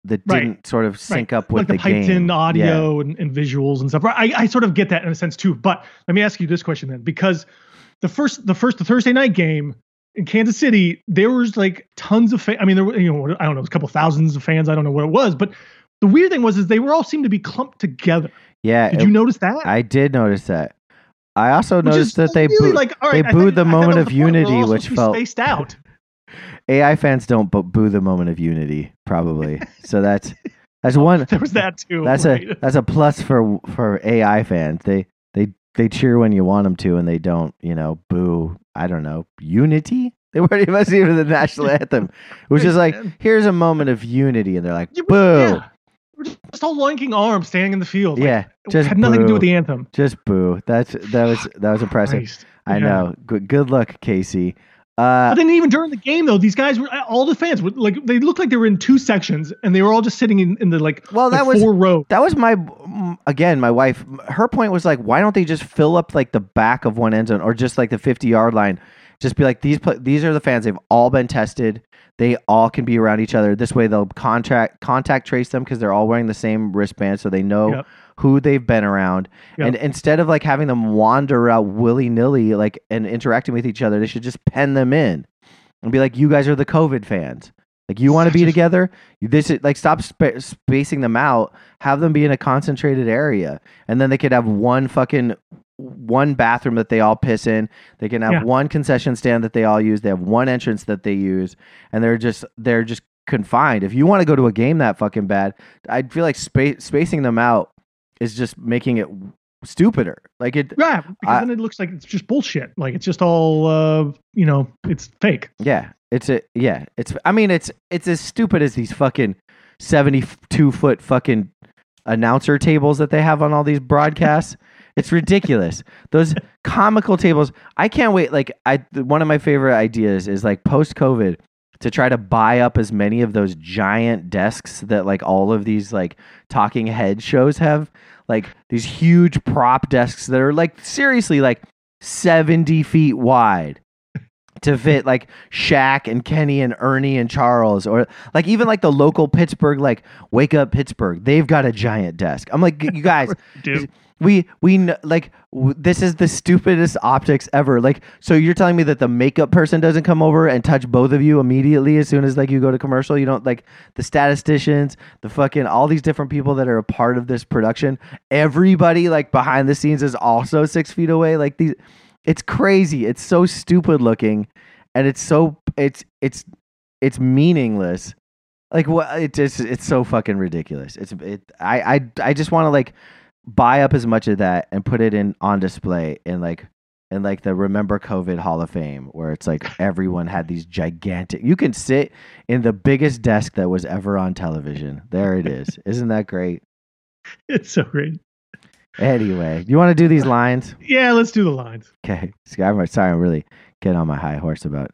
S1: that didn't sort of sync
S2: Right.
S1: up with
S2: like the,
S1: the,
S2: piped
S1: game.
S2: in
S1: Yeah.
S2: audio and, and visuals and stuff. I, I sort of get that in a sense too. But let me ask you this question then, because the first the first the Thursday night game in Kansas City, there was like tons of fans. I mean, there were you know I don't know, a couple thousands of fans. I don't know what it was, but the weird thing was is they were all seemed to be clumped together.
S1: Yeah,
S2: Did
S1: it-
S2: you notice that?
S1: I did notice that. I also
S2: Which
S1: noticed that they
S2: really
S1: boo-
S2: like all
S1: they booed
S2: thought-
S1: the moment of
S2: was the point. We're
S1: unity, which felt-
S2: spaced out.
S1: AI fans don't bo- boo the moment of unity, probably. so that's that's one.
S2: There was that too.
S1: That's
S2: right?
S1: a that's a plus for for AI fans. They they they cheer when you want them to, and they don't you know boo. I don't know unity. They weren't even the national anthem. It was just like here's a moment of unity, and they're like boo.
S2: yeah. We're just all linking arms, standing in the field. Like,
S1: Yeah,
S2: it
S1: just
S2: had nothing to do with the anthem.
S1: Just boo. That's that was that was impressive.
S2: Christ.
S1: I
S2: Yeah.
S1: know. Good good luck, Casey.
S2: But
S1: Uh,
S2: then even during the game though, these guys were all the fans were like they looked like they were in two sections and they were all just sitting in, in the like
S1: well, that was
S2: four row.
S1: that was my again my wife her point was like why don't they just fill up like the back of one end zone or just like the 50 yard line just be like these pla- these are the fans they've all been tested they all can be around each other this way they'll contact contact trace them because they're all wearing the same wristband so they know
S2: Yep.
S1: Who they've been around.
S2: Yep.
S1: and instead of like having them wander out willy-nilly like and interacting with each other they should just pen them in and be like you guys are the covid fans. Like you want to be together? This is like stop spa- spacing them out. Have them be in a concentrated area. And then they could have one fucking one bathroom that they all piss in. They can have
S2: Yeah.
S1: one concession stand that they all use. They have one entrance that they use. And they're just they're just confined. If you want to go to a game that fucking bad i feel like spa- spacing them out is just making it stupider like it
S2: Yeah, because
S1: I-
S2: then it looks like it's just bullshit. Like it's just all uh, you know, it's fake.
S1: Yeah, it's a yeah. It's I mean it's it's as stupid as these fucking seventy two foot fucking announcer tables that they have on all these broadcasts. it's ridiculous. Those comical tables. I can't wait. Like I, one of my favorite ideas is like post COVID to try to buy up as many of those giant desks that like all of these like talking head shows have like these huge prop desks that are like seriously like 70 feet wide to fit like Shaq and Kenny and Ernie and Charles or like even like the local Pittsburgh like Wake Up Pittsburgh they've got a giant desk. I'm like you guys
S2: Dude.
S1: We we like w- this is the stupidest optics ever. Like so you're telling me that the makeup person doesn't come over and touch both of you immediately as soon as like you go to commercial. You don't like the statisticians, the fucking all these different people that are a part of this production. Everybody like behind the scenes is also six feet away. Like these, it's crazy. It's so stupid looking, and it's so it's it's it's meaningless. Like what? It's just it's so fucking ridiculous. It's it. I I I just want to like buy up as much of that and put it in on display in like in like the Remember COVID Hall of Fame, where it's like everyone had these gigantic. You can sit in the biggest desk that was ever on television. There it is. Isn't that great?
S2: It's so great.
S1: Anyway, you want to do these lines?
S2: Yeah, let's do the lines.
S1: Okay. I'm sorry. I'm really getting on my high horse about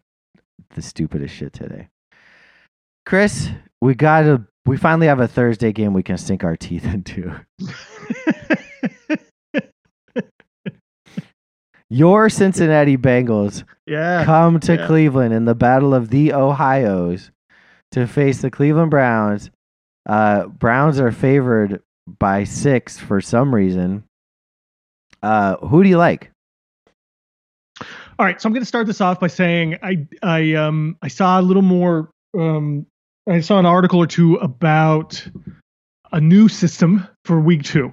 S1: the stupidest shit today. Chris, we got to. We finally have a Thursday game we can sink our teeth into. Your Cincinnati Bengals
S2: yeah.
S1: come to
S2: yeah.
S1: Cleveland in the Battle of the Ohio's to face the Cleveland Browns. Uh, Browns are favored by six for some reason. Uh, who do you like?
S2: All right, so I'm going to start this off by saying I I um I saw a little more um I saw an article or two about a new system for week 2.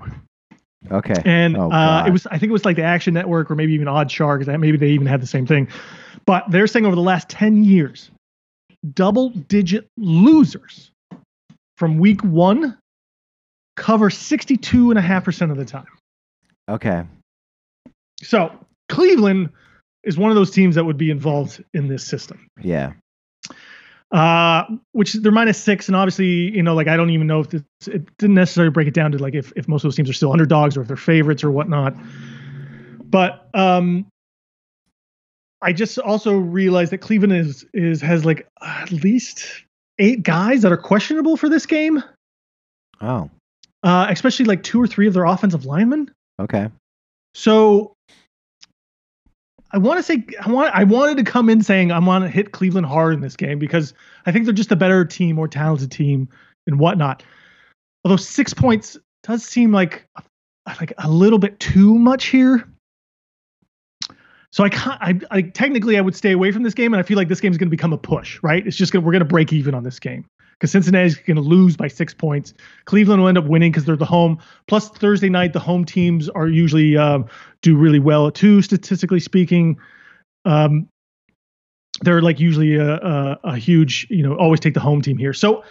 S1: Okay.
S2: And
S1: Oh,
S2: uh, it was I think it was like the Action Network or maybe even OddsShark maybe they even had the same thing. But they're saying over the last 10 years double digit losers from week 1 cover 62.5% of the time.
S1: Okay.
S2: So, Cleveland is one of those teams that would be involved in this system.
S1: Yeah.
S2: Uh, which they're minus six, and obviously, you know, like I don't even know if this, it didn't necessarily break it down to like if, if most of those teams are still underdogs or if they're favorites or whatnot. But um, I just also realized that Cleveland is is has like at least eight guys that are questionable for this game,
S1: Oh.
S2: uh, especially like two or three of their offensive linemen.
S1: Okay.
S2: So I want to say I want I wanted to come in saying I want to hit Cleveland hard in this game because I think they're just a better team, more talented team, and whatnot. Although six points does seem like like a little bit too much here. So I can't. I, I technically I would stay away from this game, and I feel like this game is going to become a push. Right? It's just gonna we're going to break even on this game because Cincinnati's going to lose by six points. Cleveland will end up winning because they're the home. Plus Thursday night, the home teams are usually um, do really well too, statistically speaking. Um, they're like usually a, a, a huge, you know, always take the home team here. So,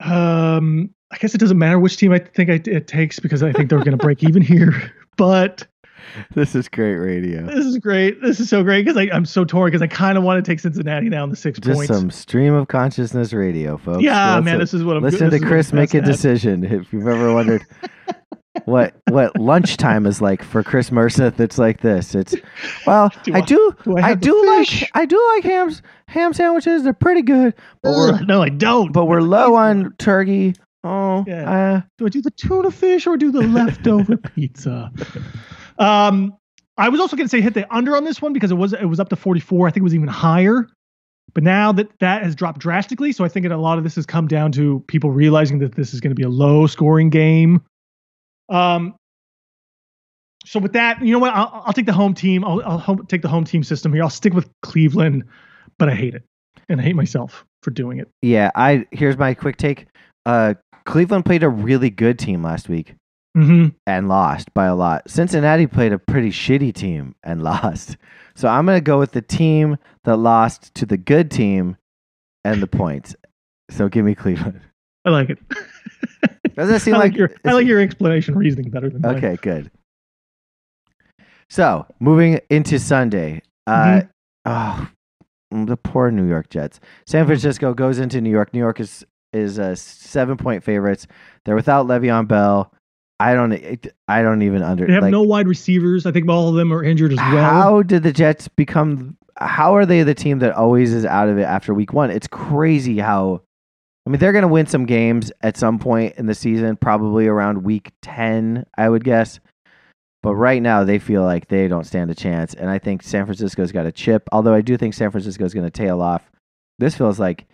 S2: um, I guess it doesn't matter which team I think I, it takes because I think they're going to break even here. But
S1: This is great radio.
S2: this is great. This is so great because I'm so torn because I kind of want to take Cincinnati now in the six
S1: Just
S2: points.
S1: some stream of consciousness radio, folks.
S2: yeah, man, this is what I'm.
S1: Listen to Chris make a
S2: at.
S1: decision. If you've ever wondered what what lunchtime is like for Chris Merseth, it's like this. It's well,
S2: Do
S1: I
S2: I-
S1: do,
S2: do I
S1: I, do like, I do like hams, ham sandwiches. They're pretty good, but we're
S2: Ugh, no, I don't.
S1: but we're low on turkey. Oh,
S2: Yeah. Uh, do I do the tuna fish or do the leftover pizza? Um, I was also going to say hit the under on this one because it was it was up to 44. I think it was even higher. But now that that has dropped drastically, so I think that a lot of this has come down to people realizing that this is going to be a low scoring game. Um. So with that, you know what? I'll, I'll take the home team. I'll, I'll home, take the home team system here. I'll stick with Cleveland, but I hate it, and I hate myself for doing it.
S1: yeah. I here's my quick take. Uh, Cleveland played a really good team last week
S2: Mm-hmm.
S1: and lost by a lot. Cincinnati played a pretty shitty team and lost. So I'm going to go with the team that lost to the good team and the points. So give me Cleveland.
S2: I like it.
S1: Does that seem
S2: I like,
S1: like,
S2: your I like your explanation reasoning better than mine.
S1: Okay, good. So moving into Sunday. Uh, oh, mm, the poor New York Jets. San Francisco goes into New York. New York is is a seven point favorites. They're without Le'Veon Bell. I don't. it- I don't even under.
S2: They have
S1: like,
S2: no wide receivers. I think all of them are injured as well.
S1: How did the Jets become? How are they the team that always is out of it after week one? It's crazy how. I mean, they're going to win some games at some point in the season, probably around week ten, I would guess. But right now, they feel like they don't stand a chance, and I think San Francisco's got a chip. Although I do think San Francisco's going to tail off. This feels like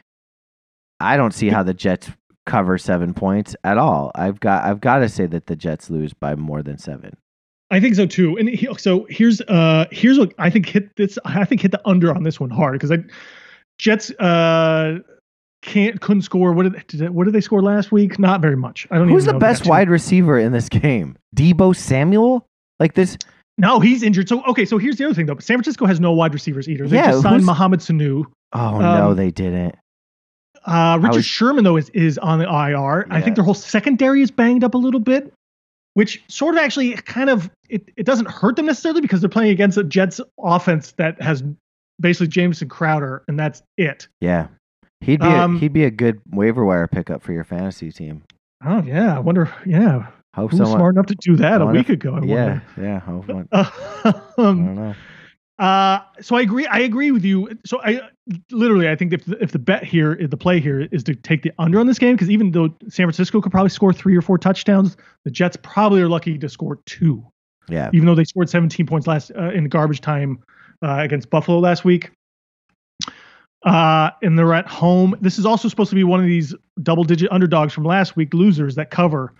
S1: I don't see how the Jets cover seven points at all. I've got I've got to say that the Jets lose by more than seven.
S2: I think so too. And he, so here's uh here's what I think hit this. I think hit the under on this one hard because I Jets uh can't couldn't score. What did, did they, what did they score last week? Not very much. I don't.
S1: Who's the. Best wide receiver in this game? Deebo Samuel? Like this?
S2: No, he's injured. So okay. So here's the other thing though. San Francisco has no wide receivers either. They
S1: Yeah,
S2: just signed Mohamed Sanu.
S1: Oh no,
S2: Um,
S1: they didn't.
S2: Uh, Richard
S1: was-
S2: Sherman though is is on the IR. I think their whole secondary is banged up a little bit, which sort of actually kind of it, it doesn't hurt them necessarily because they're playing against a Jets offense that has basically Jamison Crowder and that's it.
S1: Yeah, he'd be
S2: Um,
S1: a, he'd be a good waiver wire pickup for your fantasy team.
S2: Oh yeah, I wonder. Yeah,
S1: Hope
S2: who
S1: someone.
S2: smart enough to do that a week ago? I
S1: yeah,
S2: wonder.
S1: yeah. Hope I
S2: um,
S1: don't know.
S2: Uh, so I agree. I agree with you. So I literally, I think if the, if the bet here, the play here is to take the under on this game, because even though San Francisco could probably score three or four touchdowns, the Jets probably are lucky to score two,
S1: Yeah,
S2: even though they scored 17 points last uh, in garbage time uh, against Buffalo last week. Uh, and they're at home. This is also supposed to be one of these double-digit underdogs from last week, losers that cover.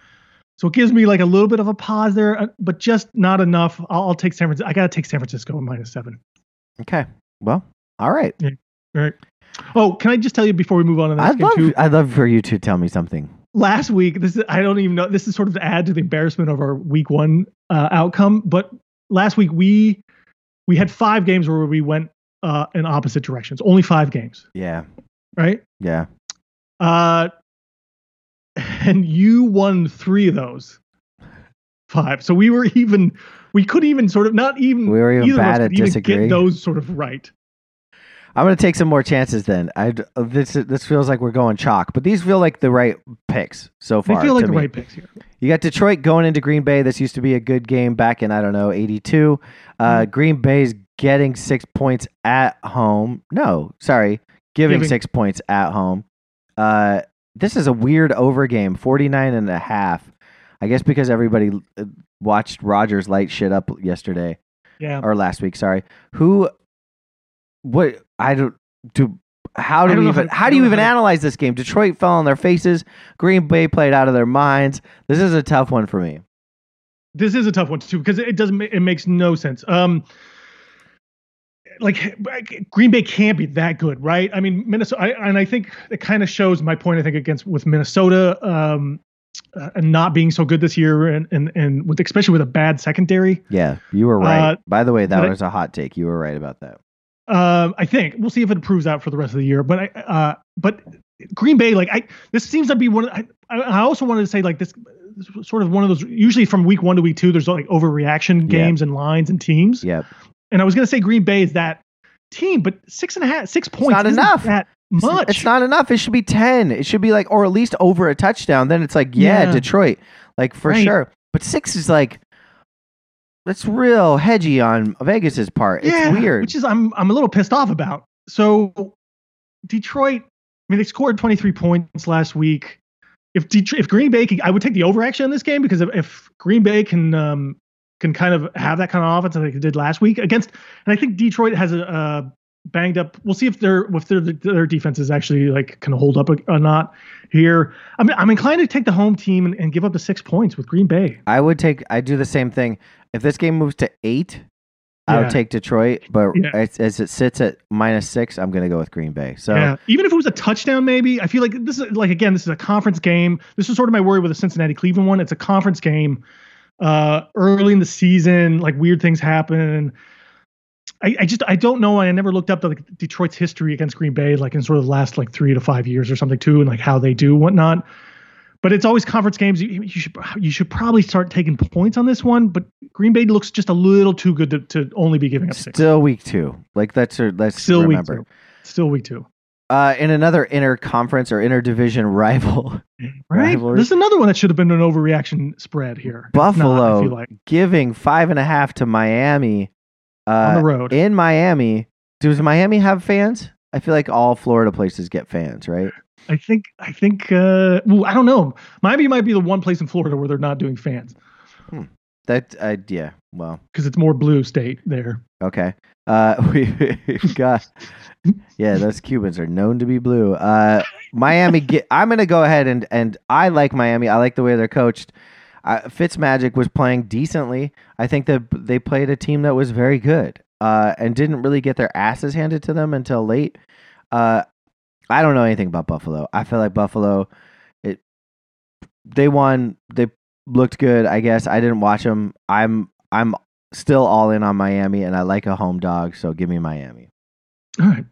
S2: So it gives me like a little bit of a pause there, uh, but just not enough. I'll, I'll take San Francisco. I gotta take San Francisco minus seven.
S1: Okay. Well, all right.
S2: Right. Oh, can I just tell you before we move on to the next
S1: I'd love
S2: too?
S1: I'd love for you to tell me something.
S2: Last week, this is I don't even know. This is sort of to add to the embarrassment of our week one uh, outcome. But last week we we had five games where we went uh, in opposite directions. Only five games,
S1: Yeah,
S2: right?
S1: yeah.
S2: Uh, and you won three of those five. So we were even. We couldn't even sort of not even.
S1: We were even
S2: either of us
S1: bad at
S2: even
S1: disagree.
S2: Get those sort of right.
S1: I'm gonna take some more chances then. I this this feels like we're going chalk, but these feel like the right picks so
S2: They
S1: far.
S2: feel like the
S1: me.
S2: right picks here.
S1: You got Detroit going into Green Bay. This used to be a good game back in I don't know '82. Uh,
S2: Mhm.
S1: Green Bay's getting six points at home. No, sorry, giving,
S2: Giving.
S1: six points at home. Uh, this is a weird over game, 49 and a half. I guess because everybody uh, watched Rodgers light shit up yesterday
S2: Yeah.
S1: or last week. Sorry, who? What? I don't do. How do
S2: know
S1: even?
S2: how-
S1: How, do you even analyze this game? Detroit fell on their faces. Green Bay played out of their minds. This is a tough one for me.
S2: this is a tough one too because it doesn't it makes no sense um like green bay can't be that good right i mean minnesota I, and i think it kind of shows my point i think against with minnesota um uh, and not being so good this year and and, and with especially with a bad secondary
S1: Yeah, you were right.
S2: Uh,
S1: By the way, that was a hot take. You were right about that.
S2: Um i think we'll see if it proves out for the rest of the year but i uh but green bay like i this seems to be one of, I, I also wanted to say like this, this sort of one of those usually from week one to week two there's like overreaction games and lines and teams
S1: Yep.
S2: And I was going to say Green Bay is that team, but six and a half, six points
S1: not
S2: isn't
S1: enough.
S2: That
S1: It's-
S2: much.
S1: It's not enough. It should be 10. It should be like, or at least over a touchdown. Then it's like, yeah,
S2: Yeah.
S1: Detroit. Like for
S2: Right.
S1: sure. But six is like, that's real hedgy on Vegas's part. It's
S2: yeah,
S1: weird.
S2: Which is I'm I'm a little pissed off about. So Detroit, I mean, they scored 23 points last week. If Detroit, if Green Bay, can, I would take the over actually on this game because if, if Green Bay can um can kind of have that kind of offense like they did last week against, and I think Detroit has a, a banged up. We'll see if their if their their defense is actually like can hold up or not here. I'm I'm inclined to take the home team and, and give up the six points with Green Bay.
S1: I would take, I do the same thing. If this game moves to eight, I
S2: Yeah.
S1: would take Detroit. But
S2: Yeah.
S1: as, as it sits at minus six, I'm going to go with Green Bay. So
S2: yeah, even if it was a touchdown, maybe I feel like this is like again, this is a conference game. This is sort of my worry with the Cincinnati Cleveland one. It's a conference game, uh, early in the season, like weird things happen. I, I just I don't know. I never looked up the, like Detroit's history against Green Bay, like in sort of the last like three to five years or something too, and like how they do whatnot. But it's always conference games. You, you should you should probably start taking points on this one. But Green Bay looks just a little too good to, to only be giving up six.
S1: still week two. Like that's, let's
S2: Still week
S1: remember.
S2: two. Still week two.
S1: Uh, in another interconference or interdivision rival,
S2: Right.
S1: Rivalry.
S2: This is another one that should have been an overreaction spread here. It's not,
S1: Buffalo
S2: like
S1: giving five and a half to Miami.
S2: on the
S1: Uh,
S2: road.
S1: in Miami, does Miami have fans? I feel like all Florida places get fans, right?
S2: I think I think uh well, I don't know. Miami might be the one place in Florida where they're not doing fans
S1: That, uh, yeah. Well,
S2: because it's more blue state there.
S1: okay. Uh, we we've got, yeah, those Cubans are known to be blue. Uh, Miami. Get, I'm gonna go ahead and and I like Miami. I like the way they're coached. Uh, Fitzmagic was playing decently. I think that they played a team that was very good uh, and didn't really get their asses handed to them until late. Uh, I don't know anything about Buffalo. I feel like Buffalo, it they won. They looked good. I guess I didn't watch them. I'm I'm still all in on Miami, and I like a home dog. So give me Miami.
S2: All right.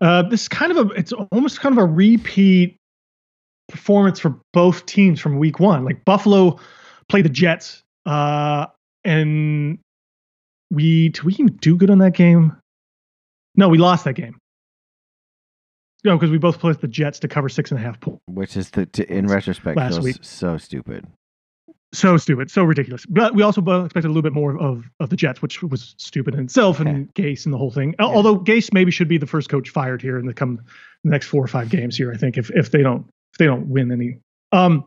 S2: Uh, this is kind of a it's almost kind of a repeat performance for both teams from week one. Like Buffalo played the Jets, uh, and we did we do good on that game? No, we lost that game. No, because we both placed the Jets to cover six and a half points.
S1: Which is the to, in retrospect
S2: Last week.
S1: so stupid.
S2: so stupid, so ridiculous. But we also both expected a little bit more of, of the Jets, which was stupid in itself, and Gase and the whole thing.
S1: Yeah.
S2: Although Gase maybe should be the first coach fired here in the come the next four or five games here. I think if if they don't if they don't win any. Um,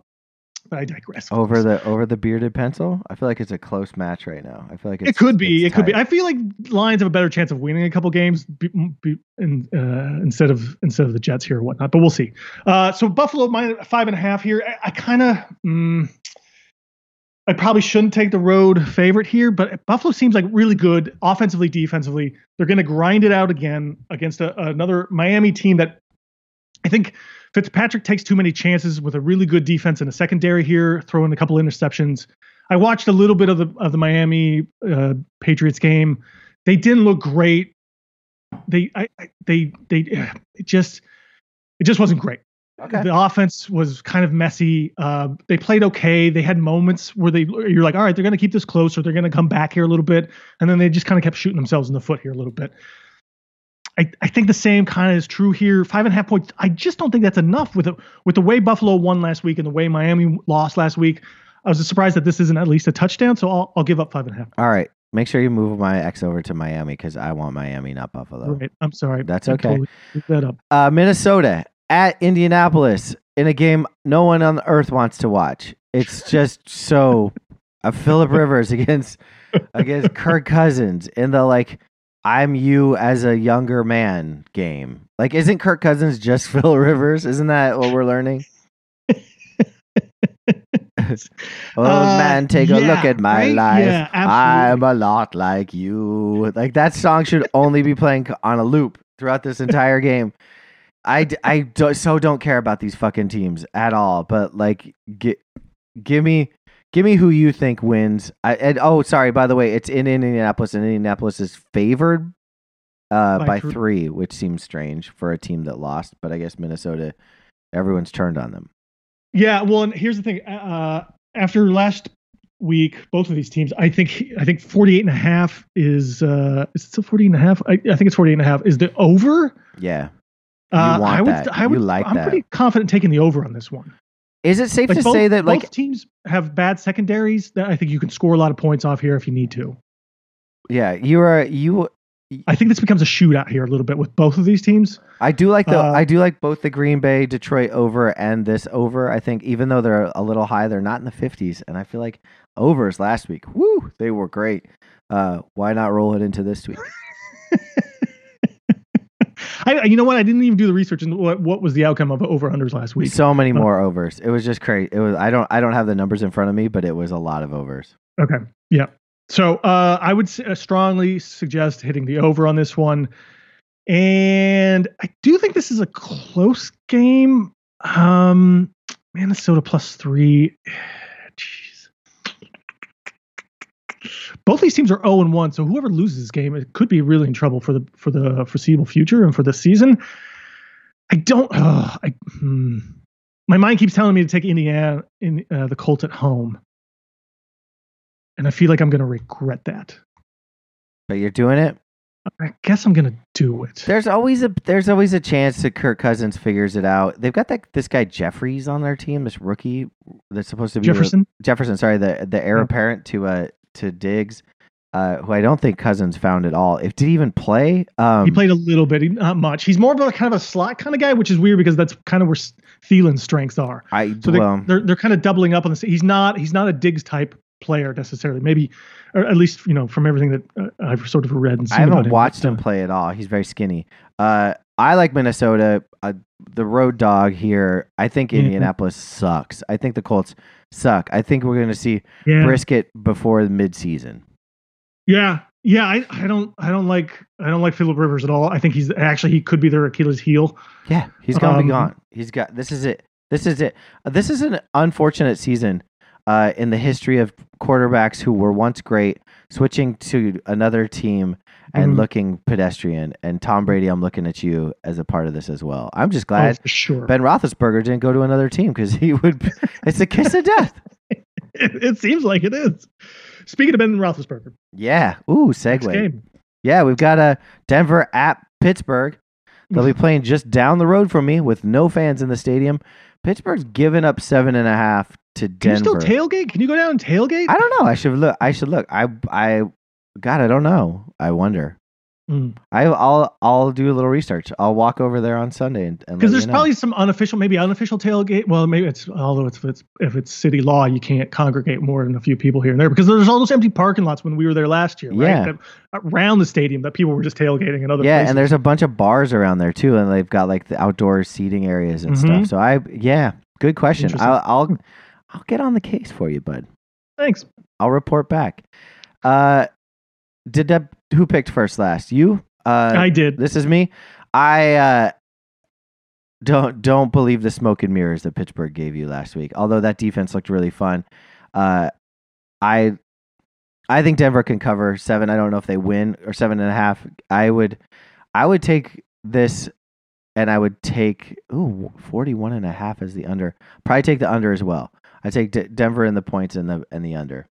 S2: but I digress.
S1: Over the over the bearded pencil, I feel like it's a close match right now. I feel like it's,
S2: it could be. It could be. I feel like Lions have a better chance of winning a couple games be, be, in, uh, instead of instead of the Jets here or whatnot. But we'll see. Uh, so Buffalo minus five and a half here. I, I kind of. Mm, I probably shouldn't take the road favorite here, but Buffalo seems like really good offensively, defensively. They're going to grind it out again against a, another Miami team that I think Fitzpatrick takes too many chances with a really good defense in a secondary here, throwing a couple interceptions. I watched a little bit of the of the Miami uh, Patriots game. They didn't look great. They I, I they they it just it just wasn't great.
S1: Okay.
S2: The offense was kind of messy. Uh, they played okay. They had moments where they you're like, all right, they're going to keep this close, or they're going to come back here a little bit, and then they just kind of kept shooting themselves in the foot here a little bit. I, I think the same kind of is true here. Five and a half points. I just don't think that's enough with the with the way Buffalo won last week and the way Miami lost last week. I was surprised that this isn't at least a touchdown, so I'll I'll give up five and a half.
S1: All right. Make sure you move my X over to Miami because I want Miami, not Buffalo.
S2: Right. I'm sorry.
S1: That's okay.
S2: totally that up.
S1: Uh, Minnesota at Indianapolis in a game no one on earth wants to watch. It's just so uh, Philip Rivers against against Kirk Cousins in the like I'm you as a younger man game. Like, isn't Kirk Cousins just Phil Rivers? Isn't that what we're learning? oh
S2: Uh,
S1: man, take a look at my
S2: right?
S1: life.
S2: Yeah,
S1: I'm a lot like you. Like that song should only be playing on a loop throughout this entire game. I do, so don't care about these fucking teams at all. But like, gi- give me give me who you think wins. I, and oh, sorry. By the way, it's in Indianapolis, and Indianapolis is favored uh,
S2: By
S1: by
S2: three.
S1: three, which seems strange for a team that lost. But I guess Minnesota, everyone's turned on them.
S2: Yeah, well, and here's the thing. Uh, after last week, both of these teams, I think I think 48 and a half is uh is it still 48 and a half? I, I think it's 48 and a half. Is the over?
S1: Yeah. You
S2: Uh, I would
S1: that.
S2: I
S1: You
S2: would
S1: like
S2: I'm
S1: that.
S2: pretty confident taking the over on this one.
S1: Is it safe
S2: Like
S1: to
S2: both,
S1: say that
S2: both
S1: like
S2: teams have bad secondaries that I think you can score a lot of points off here if you need to.
S1: yeah you are you
S2: I think this becomes a shootout here a little bit with both of these teams.
S1: I do like the
S2: Uh,
S1: I do like both the Green Bay Detroit over and this over. I think even though they're a little high, they're not in the fifties, and I feel like overs last week. Woo, they were great. Uh, why not roll it into this week?
S2: I, you know what? I didn't even do the research into what, what was the outcome of over unders last week.
S1: So many
S2: Uh,
S1: more overs. It was just crazy. It was I don't I don't have the numbers in front of me, but it was a lot of overs.
S2: Okay. Yeah. So uh, I would uh, strongly suggest hitting the over on this one. And I do think this is a close game. Um, Minnesota plus three. Both these teams are 0 and 1, so whoever loses this game, it could be really in trouble for the for the foreseeable future and for the season. I don't. Uh, I, hmm. My mind keeps telling me to take Indiana in uh, the Colts at home and I feel like I'm going to regret that.
S1: But you're doing it.
S2: I guess I'm gonna do it.
S1: There's always a there's always a chance that Kirk Cousins figures it out. They've got that this guy Jeffries on their team, this rookie that's supposed to be the-
S2: Jefferson.
S1: Jefferson, sorry, the the heir apparent to uh to Diggs, uh, who I don't think Cousins found at all. If did he even play? Um,
S2: he played a little bit, not much. He's more of a kind of a slot kind of guy, which is weird because that's kind of where Thielen's strengths are.
S1: I
S2: So they,
S1: well,
S2: they're they're kind of doubling up on this. He's not he's not a Diggs type player necessarily. Maybe, or at least you know from everything that uh, I've sort of read and seen.
S1: I haven't watched
S2: but,
S1: him play at all. He's very skinny. Uh, I like Minnesota. Uh, the road dog here. I think. Indianapolis sucks. I think the Colts suck. I think we're going to see
S2: Yeah,
S1: Brissett before the midseason.
S2: yeah, yeah. I, I don't I don't like I don't like Philip Rivers at all. I think he's actually he could be their Achilles heel.
S1: Yeah, he's gonna
S2: Um,
S1: be gone. He's got this is it. This is it. This is an unfortunate season uh, in the history of quarterbacks who were once great, switching to another team and
S2: Mhm.
S1: looking pedestrian. And Tom Brady, I'm looking at you as a part of this as well. I'm just
S2: Oh,
S1: glad
S2: for sure.
S1: Ben Roethlisberger didn't go to another team because he would. it's a kiss of death.
S2: it, it seems like it is. Speaking of Ben Roethlisberger,
S1: Yeah. Ooh, segue.
S2: game.
S1: Yeah, we've got a Denver at Pittsburgh. They'll be playing just down the road from me with no fans in the stadium. Pittsburgh's given up seven and a half to
S2: Can you still tailgate? Can you go down and tailgate?
S1: I don't know. I should look. I should look. I I God, I don't know. I wonder.
S2: Mm.
S1: I, I'll I'll do a little research. I'll walk over there on Sunday
S2: Because there's
S1: you know.
S2: probably some unofficial, maybe unofficial tailgate. Well, maybe it's although it's if it's if it's city law, you can't congregate more than a few people here and there. Because there's all those empty parking lots when we were there last year, right?
S1: Yeah.
S2: That, around the stadium that people were just tailgating and other
S1: yeah,
S2: places.
S1: and there's a bunch of bars around there too, and they've got like the outdoor seating areas and
S2: Mhm.
S1: stuff. So I yeah, good question. I'll I'll I'll get on the case for you, bud.
S2: Thanks.
S1: I'll report back. Uh, did that? Who picked first last? You? Uh,
S2: I did.
S1: this is me. I uh, don't don't believe the smoke and mirrors that Pittsburgh gave you last week. Although that defense looked really fun. Uh, I I think Denver can cover seven. I don't know if they win or seven and a half. I would I would take this and I would take ooh 41 and a half as the under. Probably take the under as well. I take D- Denver in the points and the and the under.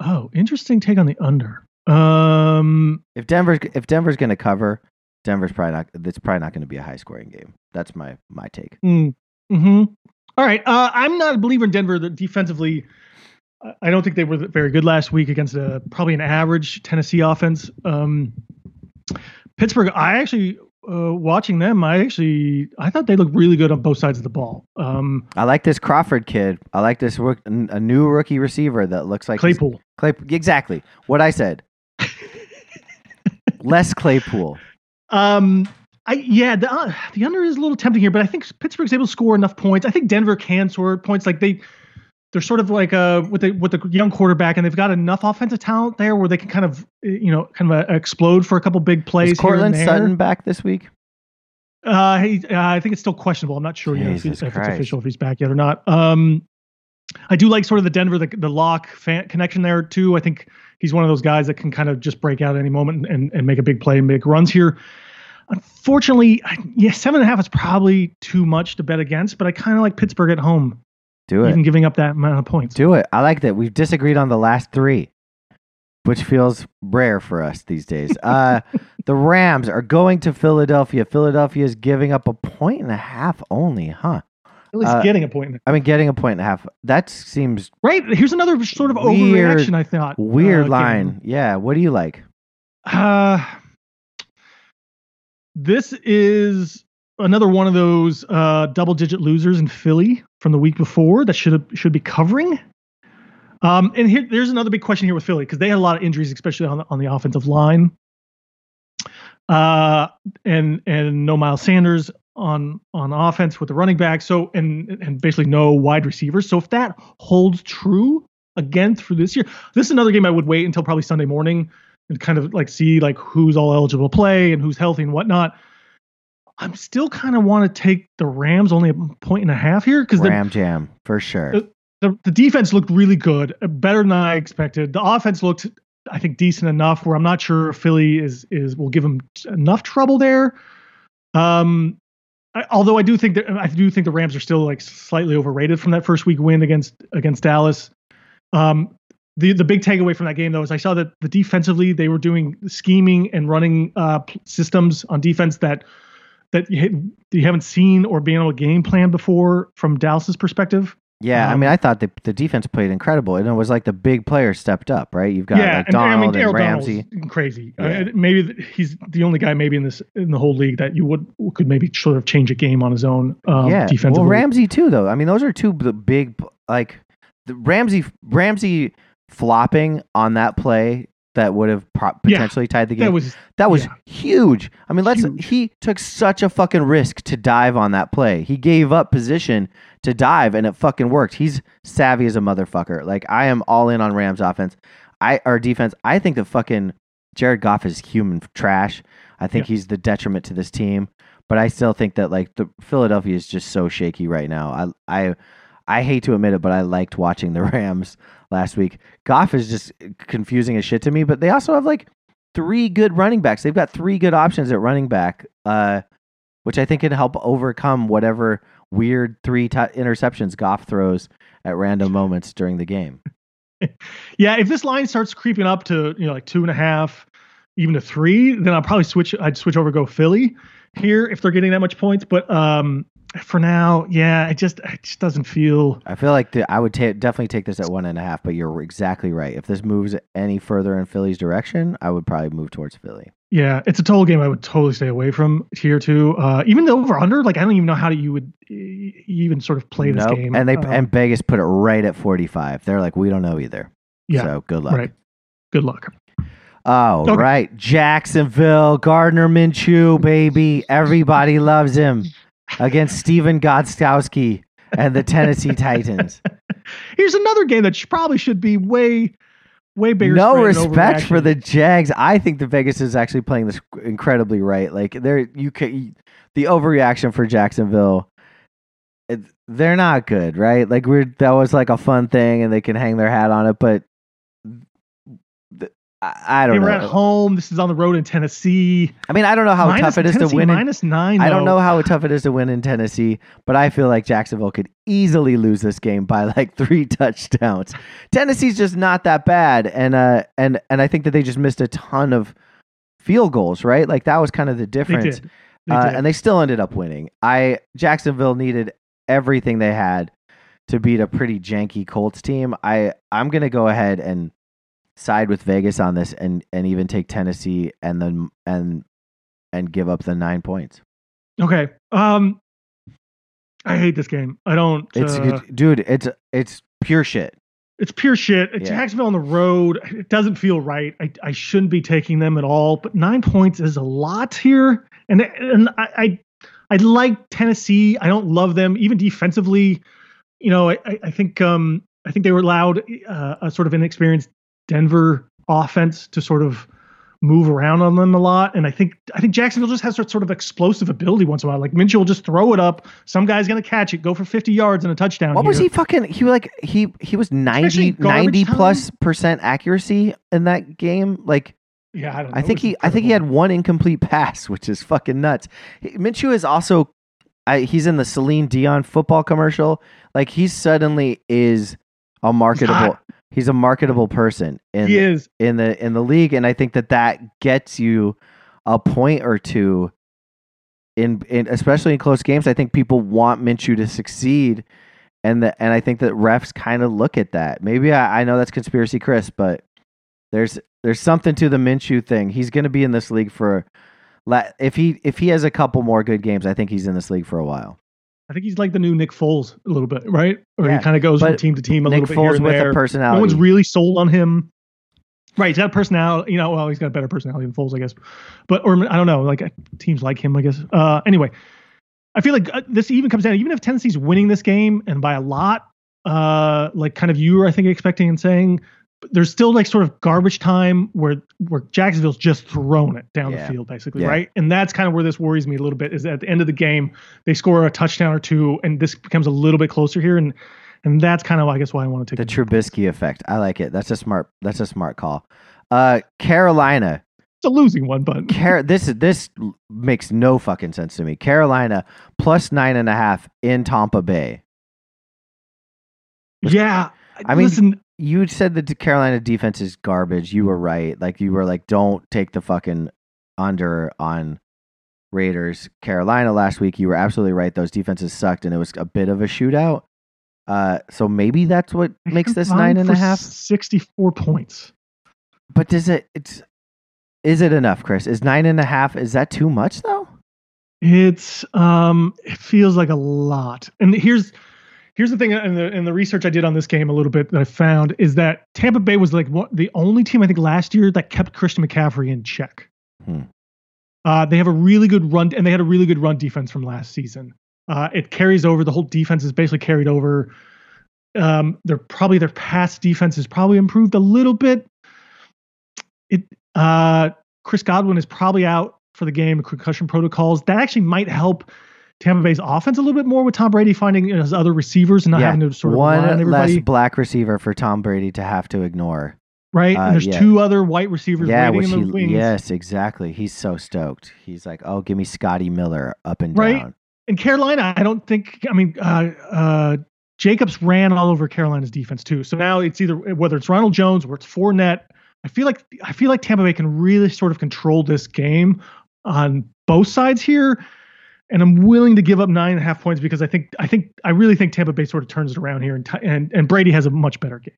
S2: Oh, interesting take on the under. Um,
S1: If Denver's if Denver's going to cover, Denver's probably not. It's probably not going to be a high scoring game. That's my my take.
S2: mm, hmm All right. Uh, I'm not a believer in Denver. That defensively, I- I don't think they were very good last week against a probably an average Tennessee offense. Um, Pittsburgh, I actually uh, watching them. I actually I thought they looked really good on both sides of the ball. Um,
S1: I like this Crawford kid. I like this rook, a new rookie receiver that looks like
S2: Claypool.
S1: Claypool. Exactly what I said. Less Claypool.
S2: Um, I yeah, the uh, the under is a little tempting here, but I think Pittsburgh's able to score enough points. I think Denver can score points. Like they, they're sort of like uh with the with the young quarterback, and they've got enough offensive talent there where they can kind of you know kind of uh, explode for a couple big plays.
S1: Is
S2: here and Courtland.
S1: Sutton back this week?
S2: Uh, he, uh, I think it's still questionable. I'm not sure yet if, if it's official if he's back yet or not. Um, I do like sort of the Denver the, the Lock Fant connection there too. I think he's one of those guys that can kind of just break out at any moment and, and make a big play and make runs here. Unfortunately, I, yeah, seven and a half is probably too much to bet against, but I kind of like Pittsburgh at home,
S1: Do it.
S2: even giving up that amount of points.
S1: Do it. I like that. We've disagreed on the last three, which feels rare for us these days. Uh, the Rams are going to Philadelphia. Philadelphia is giving up a point and a half only, huh?
S2: At least
S1: uh,
S2: getting a point. in
S1: I mean, getting a point and a half. That seems
S2: Right. Here's another sort of
S1: Weird-
S2: overreaction. I thought
S1: weird
S2: uh,
S1: line.
S2: game.
S1: Yeah. What do you like?
S2: Uh, this is another one of those uh, double-digit losers in Philly from the week before that should should be covering. Um, and here, there's another big question here with Philly because they had a lot of injuries, especially on the, on the offensive line. Uh, and and no Miles Sanders on on offense with the running back. So and and basically no wide receivers. So if that holds true again through this year, this is another game I would wait until probably Sunday morning and kind of like see like who's all eligible to play and who's healthy and whatnot. I'm still kind of want to take the Rams only a point and a half here because the,
S1: Ram Jam for sure.
S2: Uh, the the defense looked really good, uh, better than I expected. The offense looked, I think, decent enough where I'm not sure if Philly is is will give them enough trouble there. Um, I, although I do think that I do think the Rams are still like slightly overrated from that first week win against against Dallas. Um, the the big takeaway from that game though is I saw that the defensively they were doing scheming and running uh, systems on defense that that you, you haven't seen or been able to game plan before from Dallas's perspective.
S1: Yeah, I
S2: Um,
S1: mean, I thought the the defense played incredible, and it was like the big players stepped up, right? You've got
S2: yeah,
S1: like
S2: and, I mean,
S1: and, Ramsey.
S2: crazy.
S1: Yeah.
S2: Uh, maybe he's the only guy maybe in this in the whole league that you would could maybe sort of change a game on his own. Um,
S1: yeah,
S2: defensively.
S1: well, Ramsey too, though. I mean, those are two b- big like the Ramsey Ramsey flopping on that play that would have pro-
S2: Yeah,
S1: potentially tied the game.
S2: that was
S1: That was
S2: Yeah.
S1: huge. I mean, let's
S2: Huge.
S1: he took such a fucking risk to dive on that play. He gave up position to dive and it fucking worked. He's savvy as a motherfucker. Like I am all in on Rams offense. I our defense, I think the fucking Jared Goff is human trash. I think he's the detriment to this team, but I still think that like the Philadelphia is just so shaky right now. I I I hate to admit it, but I liked watching the Rams last week. Goff is just confusing as shit to me, but they also have like three good running backs. They've got three good options at running back, uh, which I think can help overcome whatever weird three t- interceptions Goff throws at random moments during the game.
S2: yeah. If this line starts creeping up to you know like two and a half, even to three, then I'll probably switch. I'd switch over go Philly here if they're getting that much points. But um, for now, yeah, it just it just doesn't feel.
S1: I feel like the, I would ta- definitely take this at one and a half, but you're exactly right. If this moves any further in Philly's direction, I would probably move towards Philly.
S2: Yeah, it's a total game I would totally stay away from here too. Uh, even the over under, like I don't even know how you would even sort of play this
S1: Nope.
S2: game.
S1: And they
S2: Uh,
S1: and Vegas put it right at 45. They're like, we don't know either.
S2: yeah,
S1: So good luck.
S2: right. Good luck.
S1: Oh,
S2: Okay.
S1: right. Jacksonville, Gardner Minshew, baby. Everybody loves him against Stephen Gostkowski and the Tennessee Titans.
S2: Here's another game that probably should be way, way bigger.
S1: no respect for the Jags. I think the Vegas is actually playing this incredibly right. Like they're you can the overreaction for Jacksonville. It, they're not good, right? Like we're that was like a fun thing, and they can hang their hat on it. But I, I don't
S2: were
S1: know.
S2: at home. This is on the road in Tennessee.
S1: I mean, I don't know how
S2: Minus-
S1: tough it is
S2: Tennessee
S1: to win. in-
S2: minus nine.
S1: I don't know how tough it is to win in Tennessee, but I feel like Jacksonville could easily lose this game by like three touchdowns. Tennessee's just not that bad, and uh, and and I think that they just missed a ton of field goals, right? Like that was kind of the
S2: They
S1: difference,
S2: did. They
S1: uh, and they still ended up winning. I Jacksonville needed everything they had to beat a pretty janky Colts team. I I'm gonna go ahead and side with Vegas on this, and and even take Tennessee, and then and and give up the nine points.
S2: okay. Um, I hate this game. I don't.
S1: It's
S2: uh,
S1: dude, it's it's pure shit.
S2: it's pure shit. It's
S1: Yeah.
S2: Jacksonville on the road. It doesn't feel right. I, I shouldn't be taking them at all. But nine points is a lot here, and and I I, I like Tennessee. I don't love them even defensively. You know, I I- I think um I think they were allowed uh, a sort of inexperienced Denver offense to sort of move around on them a lot. And I think I think Jacksonville just has that sort of explosive ability once in a while. Like Minshew will just throw it up. Some guy's gonna catch it, go for 50 yards and a touchdown.
S1: What was he fucking? He like he he was 90, 90
S2: time.
S1: plus percent accuracy in that game. Like
S2: Yeah, I don't know.
S1: I think he I think he had one incomplete pass, which is fucking nuts. He- Minshew is also I, he's in the Celine Dion football commercial. Like he suddenly is a marketable. He's a marketable person in
S2: he is.
S1: in the in the league, and I think that that gets you a point or two. In, in especially in close games, I think people want Minshew to succeed, and the, and I think that refs kind of look at that. Maybe I, I know that's conspiracy, Chris, but there's there's something to the Minshew thing. He's going to be in this league for if he if he has a couple more good games, I think he's in this league for a while.
S2: I think he's like the new Nick Foles a little bit, right? Or
S1: Yeah,
S2: he kind of goes from team to team a
S1: Nick
S2: little bit here
S1: Foles
S2: and
S1: with
S2: there.
S1: a personality.
S2: No one's really sold on him. Right, he's got a personality. You know, well, he's got a better personality than Foles, I guess. But or I don't know, like uh, teams like him, I guess. Uh, anyway, I feel like uh, this even comes down. Even if Tennessee's winning this game and by a lot, uh, like kind of you were, I think, expecting and saying, there's still like sort of garbage time where where Jacksonville's just thrown it down
S1: Yeah.
S2: the field, basically,
S1: Yeah.
S2: right? And that's kind of where this worries me a little bit. Is at the end of the game they score a touchdown or two, and this becomes a little bit closer here, and and that's kind of I guess why I want to take the
S1: Trubisky effect. I like it. That's a smart. That's a smart call. Uh, Carolina.
S2: It's a losing one, but
S1: Car- this this makes no fucking sense to me. Carolina plus nine and a half in Tampa Bay.
S2: yeah.
S1: I mean-
S2: listen,
S1: you said that the Carolina defense is garbage. You were right. Like you were like, don't take the fucking under on Raiders Carolina last week. You were absolutely right. Those defenses sucked, and it was a bit of a shootout. Uh, so maybe that's what makes this nine and a half.
S2: Sixty-four points.
S1: But does it? It's is it enough, Chris? Is nine and a half? Is that too much though?
S2: It's um, it feels like a lot. And here's here's the thing in the in the research I did on this game a little bit that I found is that Tampa Bay was like what, the only team I think last year that kept Christian McCaffrey in check.
S1: Hmm.
S2: Uh, they have a really good run, and they had a really good run defense from last season. Uh, it carries over. The whole defense is basically carried over. Um, they're probably their pass defense has probably improved a little bit. It uh, Chris Godwin is probably out for the game, concussion protocols. That actually might help Tampa Bay's offense a little bit more with Tom Brady finding his other receivers and not
S1: Yeah,
S2: having to sort of
S1: One less black receiver for Tom Brady to have to ignore.
S2: right?
S1: uh,
S2: and there's
S1: yeah.
S2: two other white receivers
S1: Yeah,
S2: waiting
S1: which
S2: in
S1: he
S2: the wings.
S1: yes, exactly. He's so stoked. He's like, oh, give me Scotty Miller up and
S2: Right.
S1: down.
S2: in Carolina, I don't think. I mean, uh, uh, Jacobs ran all over Carolina's defense too. So now it's either whether it's Ronald Jones or it's Fournette. I feel like I feel like Tampa Bay can really sort of control this game on both sides here, and I'm willing to give up nine and a half points because I think I think I really think Tampa Bay sort of turns it around here, and and, and Brady has a much better game.